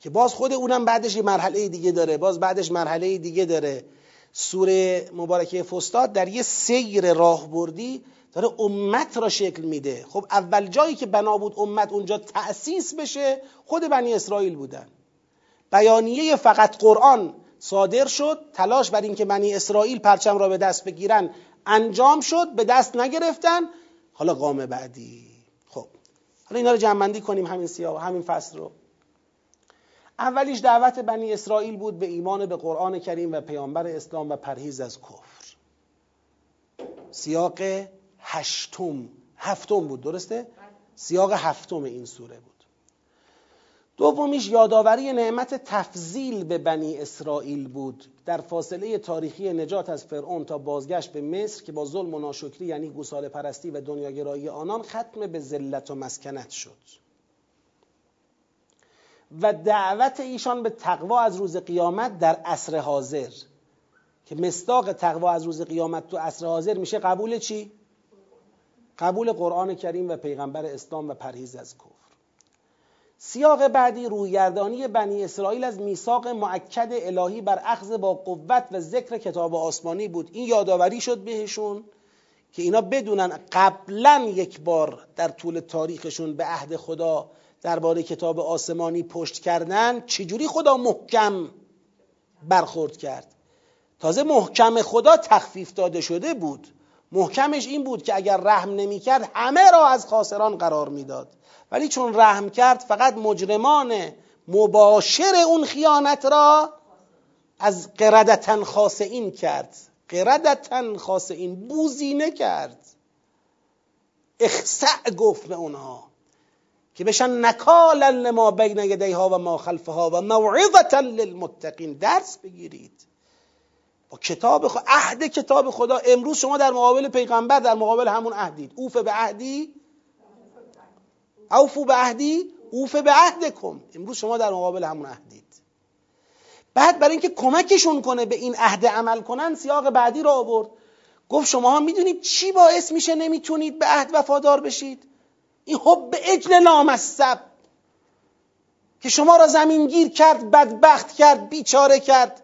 که باز خود اونم بعدش یه مرحله دیگه داره باز بعدش مرحله دیگه داره. سوره مبارکه فستاد در یه سیر راهبردی داره امت را شکل میده. خب اول جایی که بنا بود امت اونجا تأسیس بشه خود بنی اسرائیل بودن. بیانیه فقط قرآن صادر شد تلاش بر اینکه بنی اسرائیل پرچم را به دست بگیرن انجام شد به دست نگرفتن. حالا قام بعدی. خب حالا اینا رو جمعندی کنیم همین سیاه همین فصل رو. اولیش دعوت بنی اسرائیل بود به ایمان به قرآن کریم و پیامبر اسلام و پرهیز از کفر. سیاق هشتم هفتم بود درسته؟ سیاق هفتم این سوره بود. دومیش یادآوری نعمت تفضیل به بنی اسرائیل بود. در فاصله تاریخی نجات از فرعون تا بازگشت به مصر که با ظلم و ناشکری یعنی گوساله پرستی و دنیاگرایی آنان ختم به ذلت و مسکنت شد. و دعوت ایشان به تقوا از روز قیامت در عصر حاضر. که مصداق تقوا از روز قیامت تو عصر حاضر میشه قبول چی؟ قبول قرآن کریم و پیغمبر اسلام و پرهیز از کفر. سیاق بعدی رویگردانی بنی اسرائیل از میثاق معکد الهی بر اخذ با قوت و ذکر کتاب آسمانی بود. این یادآوری شد بهشون که اینا بدونن قبلا یک بار در طول تاریخشون به عهد خدا درباره کتاب آسمانی پشت کردن چجوری خدا محکم برخورد کرد؟ تازه محکم خدا تخفیف داده شده بود. محکمش این بود که اگر رحم نمی‌کرد همه را از خاسران قرار می‌داد. ولی چون رحم کرد فقط مجرمان مباشر اون خیانت را از قردتن خاصین کرد. قردتن خاصین بوزینه کرد. اخسع گفت به اونها. که بشن نکالا لما بین یدیها و ما خلفها و موعظتا للمتقین. درس بگیرید. با کتاب خدا عهد کتاب خدا. امروز شما در مقابل پیغمبر در مقابل همون عهدید. اوف به عهدی؟ اوفو به عهدی؟ اوف به عهدکم امروز شما در مقابل همون عهدید. بعد برای اینکه کمکشون کنه به این عهد عمل کنن سیاق بعدی را آورد. گفت شما ها می‌دونید چی باعث میشه نمی‌تونید به عهد وفادار بشید؟ این حب اجل نامصب که شما را زمینگیر کرد بدبخت کرد بیچاره کرد.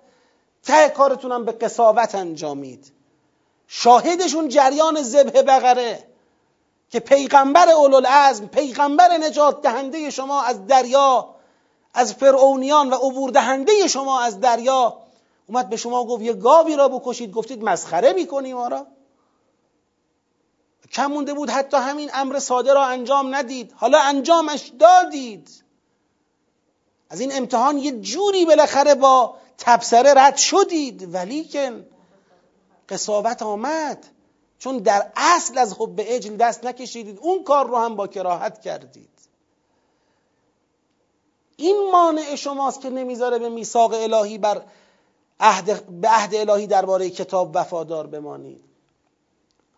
ته کارتونم به قصاوت انجامید. شاهدشون جریان زبه بقره که پیغمبر اولوالعزم پیغمبر نجات دهنده شما از دریا از فرعونیان و عبور دهنده شما از دریا. اومد به شما گفت یه گاوی را بکشید. گفتید مسخره می‌کنی ما را. کم مونده بود حتی همین امر ساده را انجام ندید. حالا انجامش دادید. از این امتحان یه جوری بالاخره با تبصره رد شدید. ولیکن قصاوت آمد. چون در اصل از حب اجل دست نکشیدید اون کار رو هم با کراهت کردید. این مانع شماست که نمی‌ذاره به میثاق الهی بر عهد به عهد الهی درباره کتاب وفادار بمانید.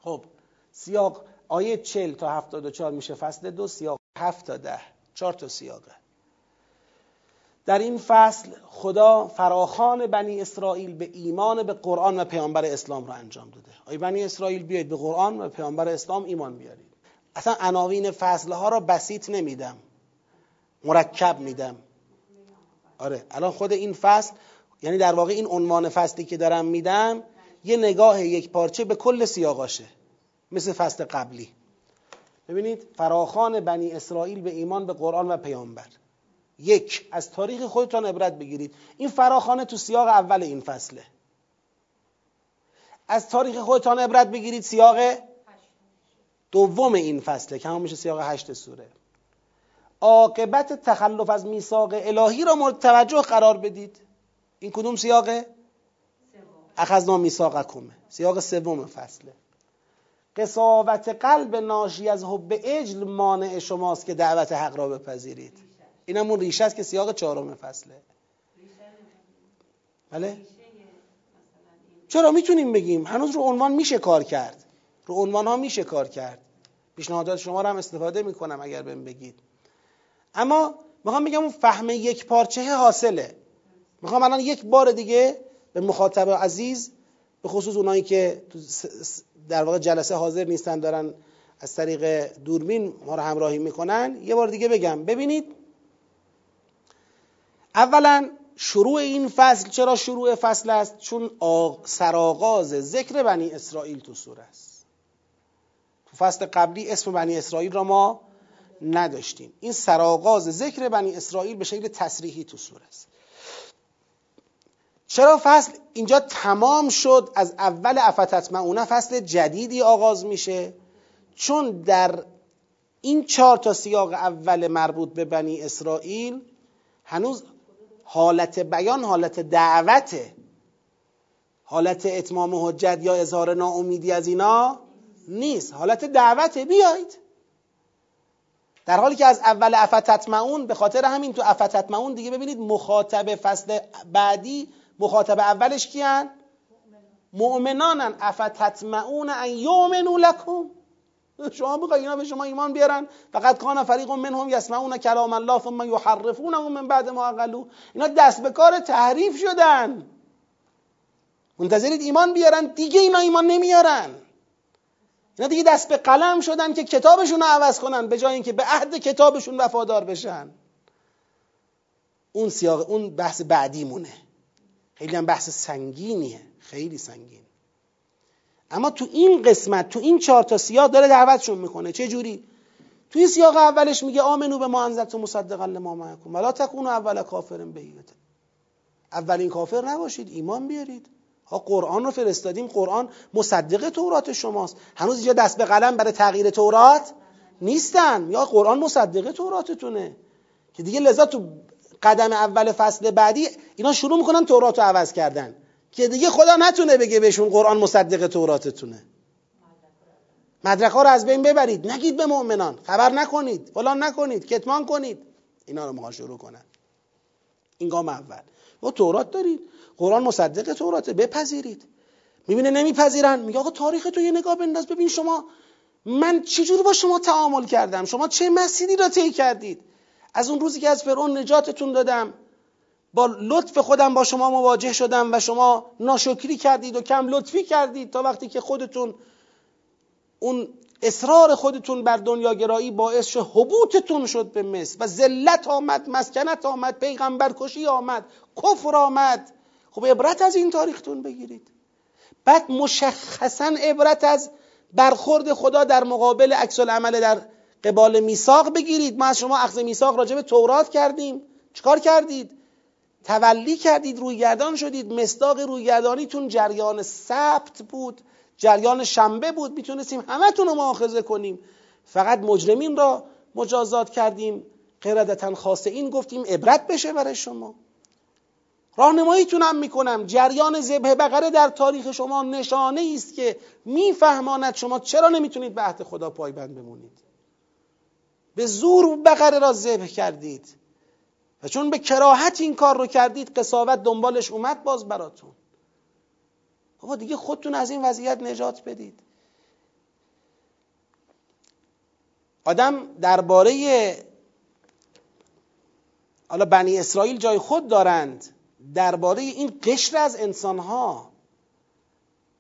خب سیاق آیه 40 تا 74 میشه فصل دو سیاق 7 تا 10 چهار تا سیاقه. در این فصل خدا فراخان بنی اسرائیل به ایمان به قرآن و پیامبر اسلام را انجام داده. آی بنی اسرائیل بیاید به قرآن و پیامبر اسلام ایمان بیارید اصلا عناوین فصل ها را بسیط نمیدم. مرکب میدم. آره الان خود این فصل یعنی در واقع این عنوان فصلی که دارم میدم یه نگاه یک پارچه به کل سیاقاشه. مثل فصل قبلی. ببینید فراخان بنی اسرائیل به ایمان به قرآن و پیامبر. یک از تاریخ خودتان عبرت بگیرید. این فراخانه تو سیاق اول این فصله. از تاریخ خودتان عبرت بگیرید سیاق دوم این فصله که همون میشه سیاق هشت سوره. عاقبت تخلف از میثاق الهی را مورد توجه قرار بدید. این کدوم سیاقه؟ اخذنا میثاقکمه. سیاق سوم فصله. قصاوت قلب ناشی از حب اجل مانع شماست که دعوت حق را بپذیرید. این همون ریشه است که سیاق چهارم فصله. بله؟ چرا؟ می‌تونیم بگیم. هنوز رو عنوان میشه کار کرد. رو عنوان ها میشه کار کرد. پیشنهادات شما رو هم استفاده می‌کنم اگر بهم بگید. اما می‌خوام بگم اون فهم یک پارچه حاصله. می‌خوام الان یک بار دیگه به مخاطب عزیز به خصوص اونایی که در واقع جلسه حاضر نیستن دارن از طریق دوربین ما رو همراهی می‌کنن. یه بار دیگه بگم ببینید اولا شروع این فصل چرا شروع فصل است؟ چون سرآغاز ذکر بنی اسرائیل تو سوره است. تو فصل قبلی اسم بنی اسرائیل را ما نداشتیم. این سرآغاز ذکر بنی اسرائیل به شکل تصریحی تو سوره است. چرا فصل اینجا تمام شد؟ از اول افتتمعونه فصل جدیدی آغاز میشه. چون در این چهار تا سیاق اول مربوط به بنی اسرائیل هنوز حالت بیان حالت دعوته حالت اتمام حجت یا اظهار ناامیدی از اینا نیست. حالت دعوته بیایید. در حالی که از اول افتتمعون به خاطر همین تو افتتمعون دیگه ببینید مخاطب فصل بعدی مخاطب اولش کیان؟ مؤمنانن. افتتمعون ان یؤمنوا لکم. شما بخواید اینا به شما ایمان بیارن؟ فقط کان فریق منهم یسمعون کلام الله ثم یحرفونه من بعد ما اقلو اینا دست به کار تحریف شدن. منتظرید ایمان بیارن؟ دیگه اینا ایمان نمیارن. اینا دیگه دست به قلم شدن که کتابشون رو عوض کنن به جای اینکه به عهد کتابشون وفادار بشن. اون سیاق اون بحث بعدی مونه خیلی هم بحث سنگینیه. خیلی سنگین. اما تو این قسمت تو این چهار تا سیاق داره دعوتشون می‌کنه. چه جوری؟ تو این سیاق اولش میگه آمنو به ما انزلت مصدقا لما معکم. ولا تکونوا اول کافرن بهیت اولین کافر نباشید ایمان بیارید. ها قرآن رو فرستادیم. قرآن مصدق تورات شماست. هنوز اینجا دست به قلم برای تغییر تورات نیستن. یا قرآن مصدق توراتتونه. که دیگه لذا تو قدم اول فصل بعدی اینا شروع می‌کنن تورات رو عوض کردن. که دیگه خدا نتونه بگه بهشون قرآن مصدق توراتتونه. مدرک ها رو از بین ببرید. نگید به مؤمنان. خبر نکنید. فلان نکنید. کتمان کنید. اینا رو ما شروع کنن. این گام اول. و تورات دارید قرآن مصدق توراته. بپذیرید. می‌بینه نمیپذیرن. میگه آقا تاریخ تو یه نگاه بنداز. ببین شما من چجور با شما تعامل کردم؟ شما چه مسیری را طی کردید؟ از اون روزی که از فرعون نجاتتون دادم با لطف خودم با شما مواجه شدم و شما ناشکری کردید و کم لطفی کردید تا وقتی که خودتون اون اصرار خودتون بر دنیاگرایی باعث شد حبوطتون شد به مصر و ذلت آمد مسکنت آمد پیغمبر کشی آمد کفر آمد. خب عبرت از این تاریختون بگیرید. بعد مشخصا عبرت از برخورد خدا در مقابل عکس العمل در قبال میثاق بگیرید. ما از شما اخذ میثاق راجع به تورات کردیم. چیکار کردید؟ تولی کردید رویگردان شدید. مصداق رویگردانیتون جریان سبت بود جریان شنبه بود. می‌تونستیم همتون رو مؤاخذه کنیم. فقط مجرمین را مجازات کردیم. قردتا خاصه این گفتیم عبرت بشه برای شما. راهنماییتونم می‌کنم. جریان ذبح بقره در تاریخ شما نشانه است که میفهماند شما چرا نمی‌تونید به عهد خدا پایبند بمونید. به زور بقره را ذبح کردید. و چون به کراهت این کار رو کردید قصاوت دنبالش اومد باز براتون. بابا دیگه خودتون از این وضعیت نجات بدید. آدم درباره حالا بنی اسرائیل جای خود دارند. درباره این قشر از انسانها.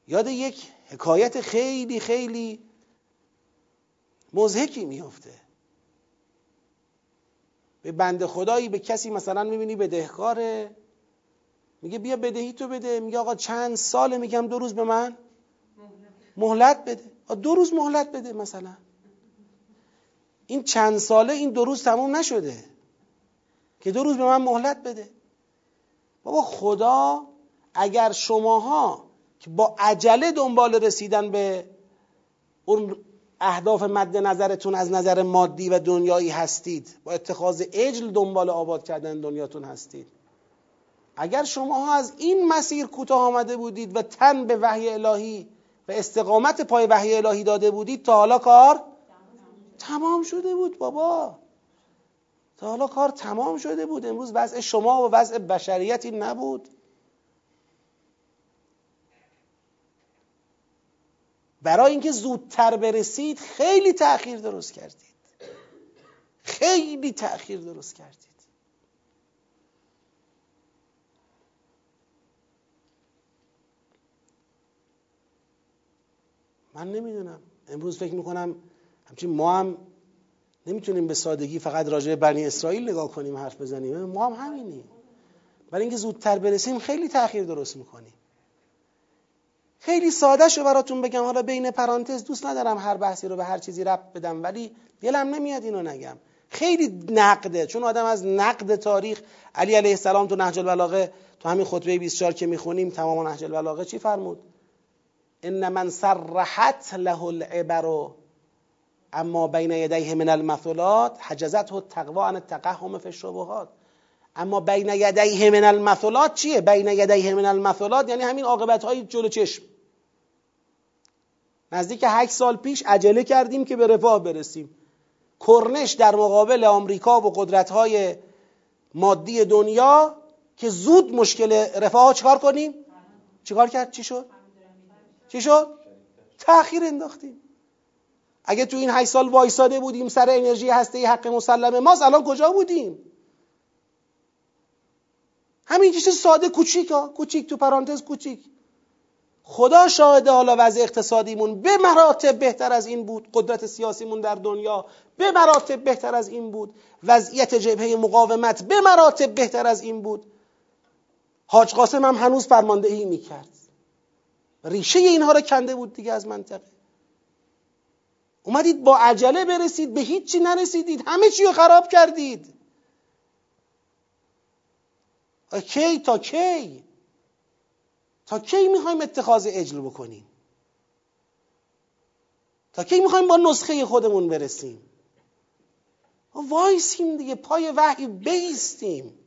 یاد یک حکایت خیلی خیلی مزهکی میافته. به بند خدایی به کسی مثلا می‌بینی بدهکاره؟ میگه بیا بدهی تو بده. میگه آقا چند ساله میگم دو روز به من؟ مهلت بده. دو روز مهلت بده مثلا. این چند ساله این دو روز تموم نشده که دو روز به من مهلت بده. بابا خدا اگر شماها که با عجله دنبال رسیدن به اون اهداف مد نظرتون از نظر مادی و دنیایی هستید. با اتخاذ اجل دنبال آباد کردن دنیاتون هستید. اگر شماها از این مسیر کوتاه آمده بودید و تن به وحی الهی و استقامت پای وحی الهی داده بودید تا حالا کار تمام شده بود بابا. تا حالا کار تمام شده بود. امروز وضع شما و وضع بشریتی نبود. برای اینکه زودتر برسید خیلی تأخیر درست کردید. خیلی تأخیر درست کردید. من نمی‌دونم. امروز فکر می‌کنم همچنین ما هم نمی‌تونیم به سادگی فقط راجع به بنی اسرائیل نگاه کنیم حرف بزنیم. ما هم همینیم. برای اینکه زودتر برسیم خیلی تاخیر درست می‌کنیم. خیلی ساده شو براتون بگم. حالا بین پرانتز دوست ندارم هر بحثی رو به هر چیزی رب بدم ولی دلم نمیاد اینو نگم. خیلی نقده چون آدم از نقد تاریخ علی علیه السلام تو نهج البلاغه تو همین خطبه 24 که می‌خونیم تمام نهج البلاغه چی فرمود؟ ان من سرحت له العبر اما بین یدیه من المثلات حجزته التقوا عن التقهم فی الشبهات. اما بین یدیه من المثلات چیه؟ بین یدیه من المثلات یعنی همین عاقبت های جلو چشم. نزدیک هشت سال پیش عجله کردیم که به رفاه برسیم کرنش در مقابل آمریکا و قدرت های مادی دنیا که زود مشکل رفاه ها چکار کنیم؟ چیکار کرد؟ چی شد؟ چی شد؟ تأخیر انداختیم اگه تو این هشت سال وایساده بودیم سر انرژی هسته حق مسلم ماست الان کجا بودیم؟ همین چیز ساده کوچیک ها کوچیک تو پرانتز کوچیک خدا شاهده حالا وضع اقتصادیمون. به مراتب بهتر از این بود. قدرت سیاسیمون در دنیا به مراتب بهتر از این بود. وضعیت جبهه مقاومت به مراتب بهتر از این بود. حاج قاسم هم هنوز فرماندهی می‌کرد. ریشه اینها رو کنده بود دیگه از منطقه. اومدید با عجله برسید به هیچی نرسیدید. همه چی رو خراب کردید. کی؟ تا کی؟ تا کی می‌خوایم اتخاذ اجل بکنیم؟ تا کی می‌خوایم با نسخه خودمون برسیم؟ وایسیم دیگه پای وحی بیستیم.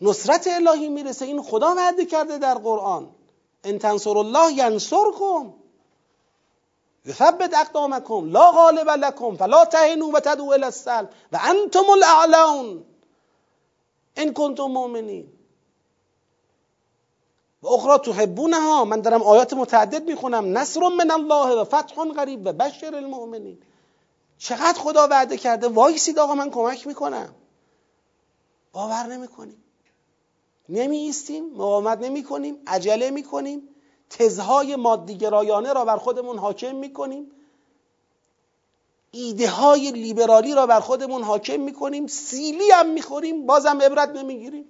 نصرت الهی می‌رسه این خدا وعده کرده در قرآن. ان تنصر الله ینصرکم. یثبت اقدامکم لا غالب لکم فلا تهنوا و تدعوا الى السلم. و انتم الاعلون. ان کنتم مؤمنین. و اخرى تحبونها. من دارم آیات متعدد می‌خونم. نصر من الله و فتح غریب و بشر المؤمنین. چقدر خدا وعده کرده؟ وایسید آقا من کمک می‌کنم. باور نمی‌کنیم. نمی ایستیم مقاومت نمی کنیم عجله می کنیم تزهای مادیگرایانه را بر خودمون حاکم می کنیم ایده های لیبرالی را بر خودمون حاکم می کنیم سیلی هم می خوریم بازم عبرت نمی‌گیریم.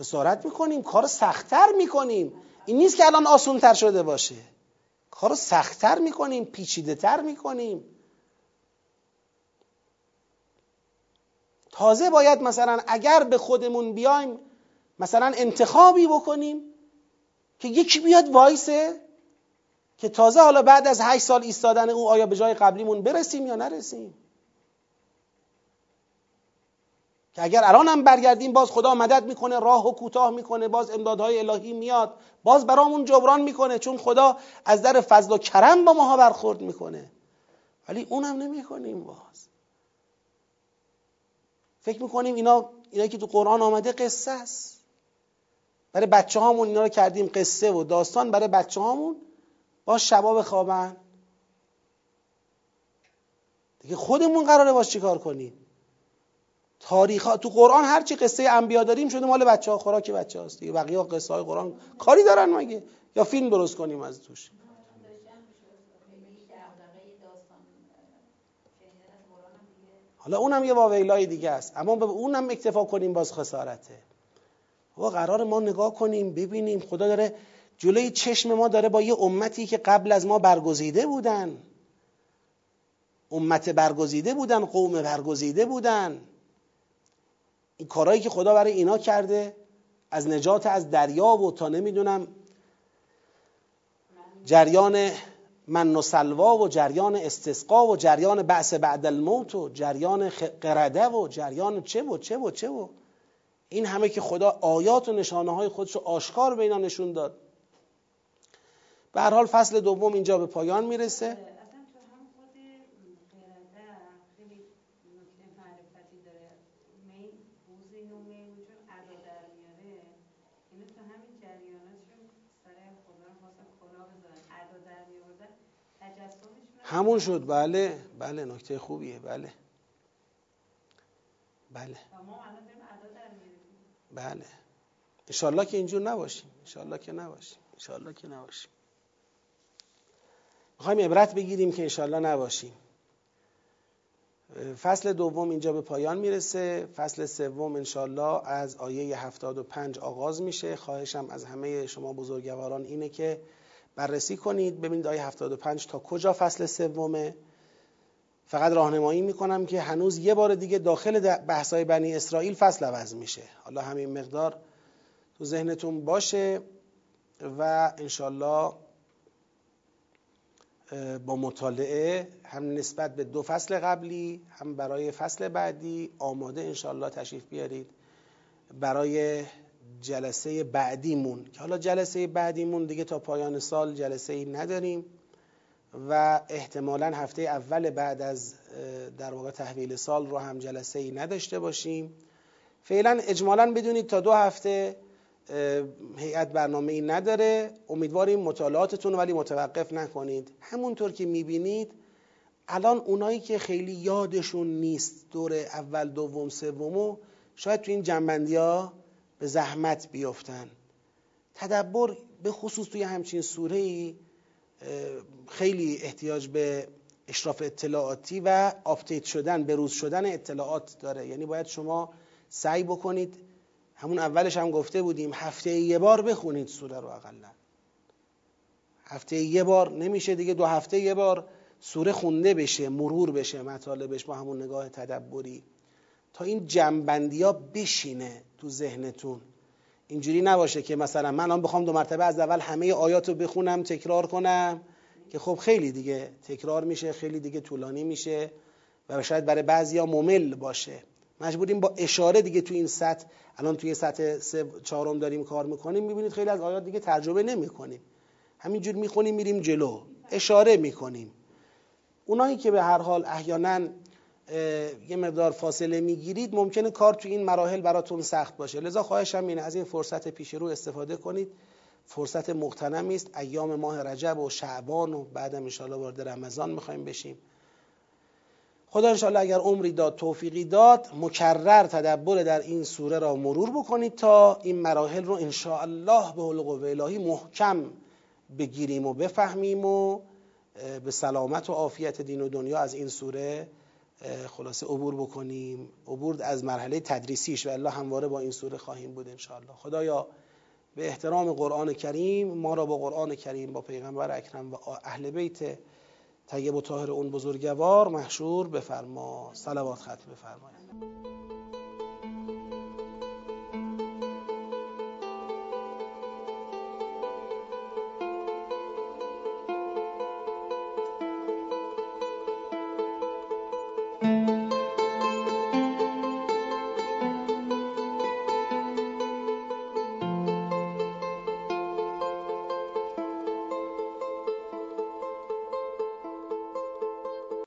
خسارت می‌کنیم کار سختتر می‌کنیم. این نیست که الان آسونتر شده باشه. کار سختتر می‌کنیم پیچیده تر می‌کنیم. تازه باید مثلا اگر به خودمون بیایم مثلا انتخابی بکنیم که یکی بیاد وایسه که تازه حالا بعد از هشت سال ایستادن او آیا به جای قبلیمون برسیم یا نرسیم. که اگر الان هم برگردیم باز خدا مدد می‌کنه راه و کوتاه می‌کنه باز امدادهای الهی میاد باز برامون جبران می‌کنه چون خدا از در فضل و کرم با ماها برخورد می‌کنه. ولی اونم نمی‌کنیم باز. فکر می‌کنیم اینا اینا که تو قرآن آمده قصه است. برای بچه هامون اینا رو کردیم قصه و داستان برای بچه هامون با شباب خوابن دیگه خودمون قراره باش چیکار کنیم؟ تاریخ ها... تو قرآن هر چی قصه انبیا داریم شده مال بچه ها خوراک بچه هاست دیگه. بقیه قصه های قرآن کاری دارن مگه؟ یا فیلم درست کنیم از توش؟ حالا اونم یه واویلای دیگه است. اما به اونم اکتفا کنیم باز خسارته. و قرار ما نگاه کنیم ببینیم. خدا داره جلوی چشم ما داره با یه امتی که قبل از ما برگزیده بودن. امت برگزیده بودن قوم برگزیده بودن. این کارهایی که خدا برای اینا کرده از نجات از دریا و تا نمی‌دونم جریان من و سلوا و جریان استسقا و جریان بعث بعد الموت و جریان قرده و جریان چه و چه و چه و این همه که خدا آیات و نشانه های خودش رو آشکار به اینا نشون داد. به هر حال فصل دوم اینجا به پایان می‌رسه. همون شد. بله بله نکته خوبیه. بله. بله. بله. انشالله که اینجور نباشیم. انشالله که نباشیم. انشالله که نباشیم. می‌خوایم عبرت بگیریم که انشالله نباشیم. فصل دوم اینجا به پایان می‌رسه. فصل سوم انشالله از آیه 75 آغاز میشه. خواهشم از همه شما بزرگواران اینه که بررسی کنید. ببینید آیه 75 تا کجا فصل سومه. فقط راهنمایی می‌کنم که هنوز یه بار دیگه داخل بحثای بنی اسرائیل فصل عوض میشه. حالا همین مقدار تو ذهنتون باشه و انشالله با مطالعه هم نسبت به دو فصل قبلی هم برای فصل بعدی آماده انشالله تشریف بیارید. برای جلسه بعدیمون که حالا جلسه بعدیمون دیگه تا پایان سال جلسه ای نداریم و احتمالا هفته اول بعد از در واقع تحویل سال رو هم جلسه ای نداشته باشیم. فعلا اجمالا بدونید تا دو هفته هیئت برنامه ای نداره. امیدواریم مطالعاتتون ولی متوقف نکنید. همونطور که می‌بینید الان اونایی که خیلی یادشون نیست دور اول دوم سومو شاید تو این جمع‌بندی ها به زحمت بیفتن تدبر به خصوص توی همچین سوره خیلی احتیاج به اشراف اطلاعاتی و آپدیت شدن به روز شدن اطلاعات داره. یعنی باید شما سعی بکنید همون اولش هم گفته بودیم هفته یه بار بخونید سوره رو اقلا. هفته یه بار نمیشه دیگه دو هفته یه بار سوره خونده بشه مرور بشه مطالبش با همون نگاه تدبری. تا این جنبندی ها بشینه تو ذهنتون. اینجوری نباشه که مثلا من الان بخوام دو مرتبه از اول همه آیات رو بخونم تکرار کنم که خب خیلی دیگه تکرار میشه خیلی دیگه طولانی میشه و شاید برای بعضیا ممل باشه. مجبوریم با اشاره دیگه تو این سطح الان توی سطح چهارم داریم کار می‌کنیم می‌بینید خیلی از آیات دیگه ترجمه نمی‌کنیم. همینجور می‌خونیم میریم جلو. اشاره می‌کنیم. اونایی که به هر حال احیانا یه مقدار فاصله می‌گیرید ممکنه کار تو این مراحل براتون سخت باشه. لذا خواهشم اینه از این فرصت پیش رو استفاده کنید. فرصت مغتنمی است ایام ماه رجب و شعبان و بعدم انشاءالله وارد رمضان می‌خوایم بشیم. خدا انشاءالله اگر عمری داد توفیقی داد مکرر تدبر در این سوره را مرور بکنید تا این مراحل رو انشاءالله به حلق و الهی محکم بگیریم و بفهمیم و به سلامت و عافیت دین و دنیا از این سوره خلاصه عبور بکنیم. عبور از مرحله تدریسیش و الله همواره با این سوره خواهیم بود انشاءالله. خدایا به احترام قرآن کریم ما را با قرآن کریم با پیغمبر اکرم و اهل بیت طیب و طاهر اون بزرگوار محشور بفرما. صلوات ختم بفرمایید.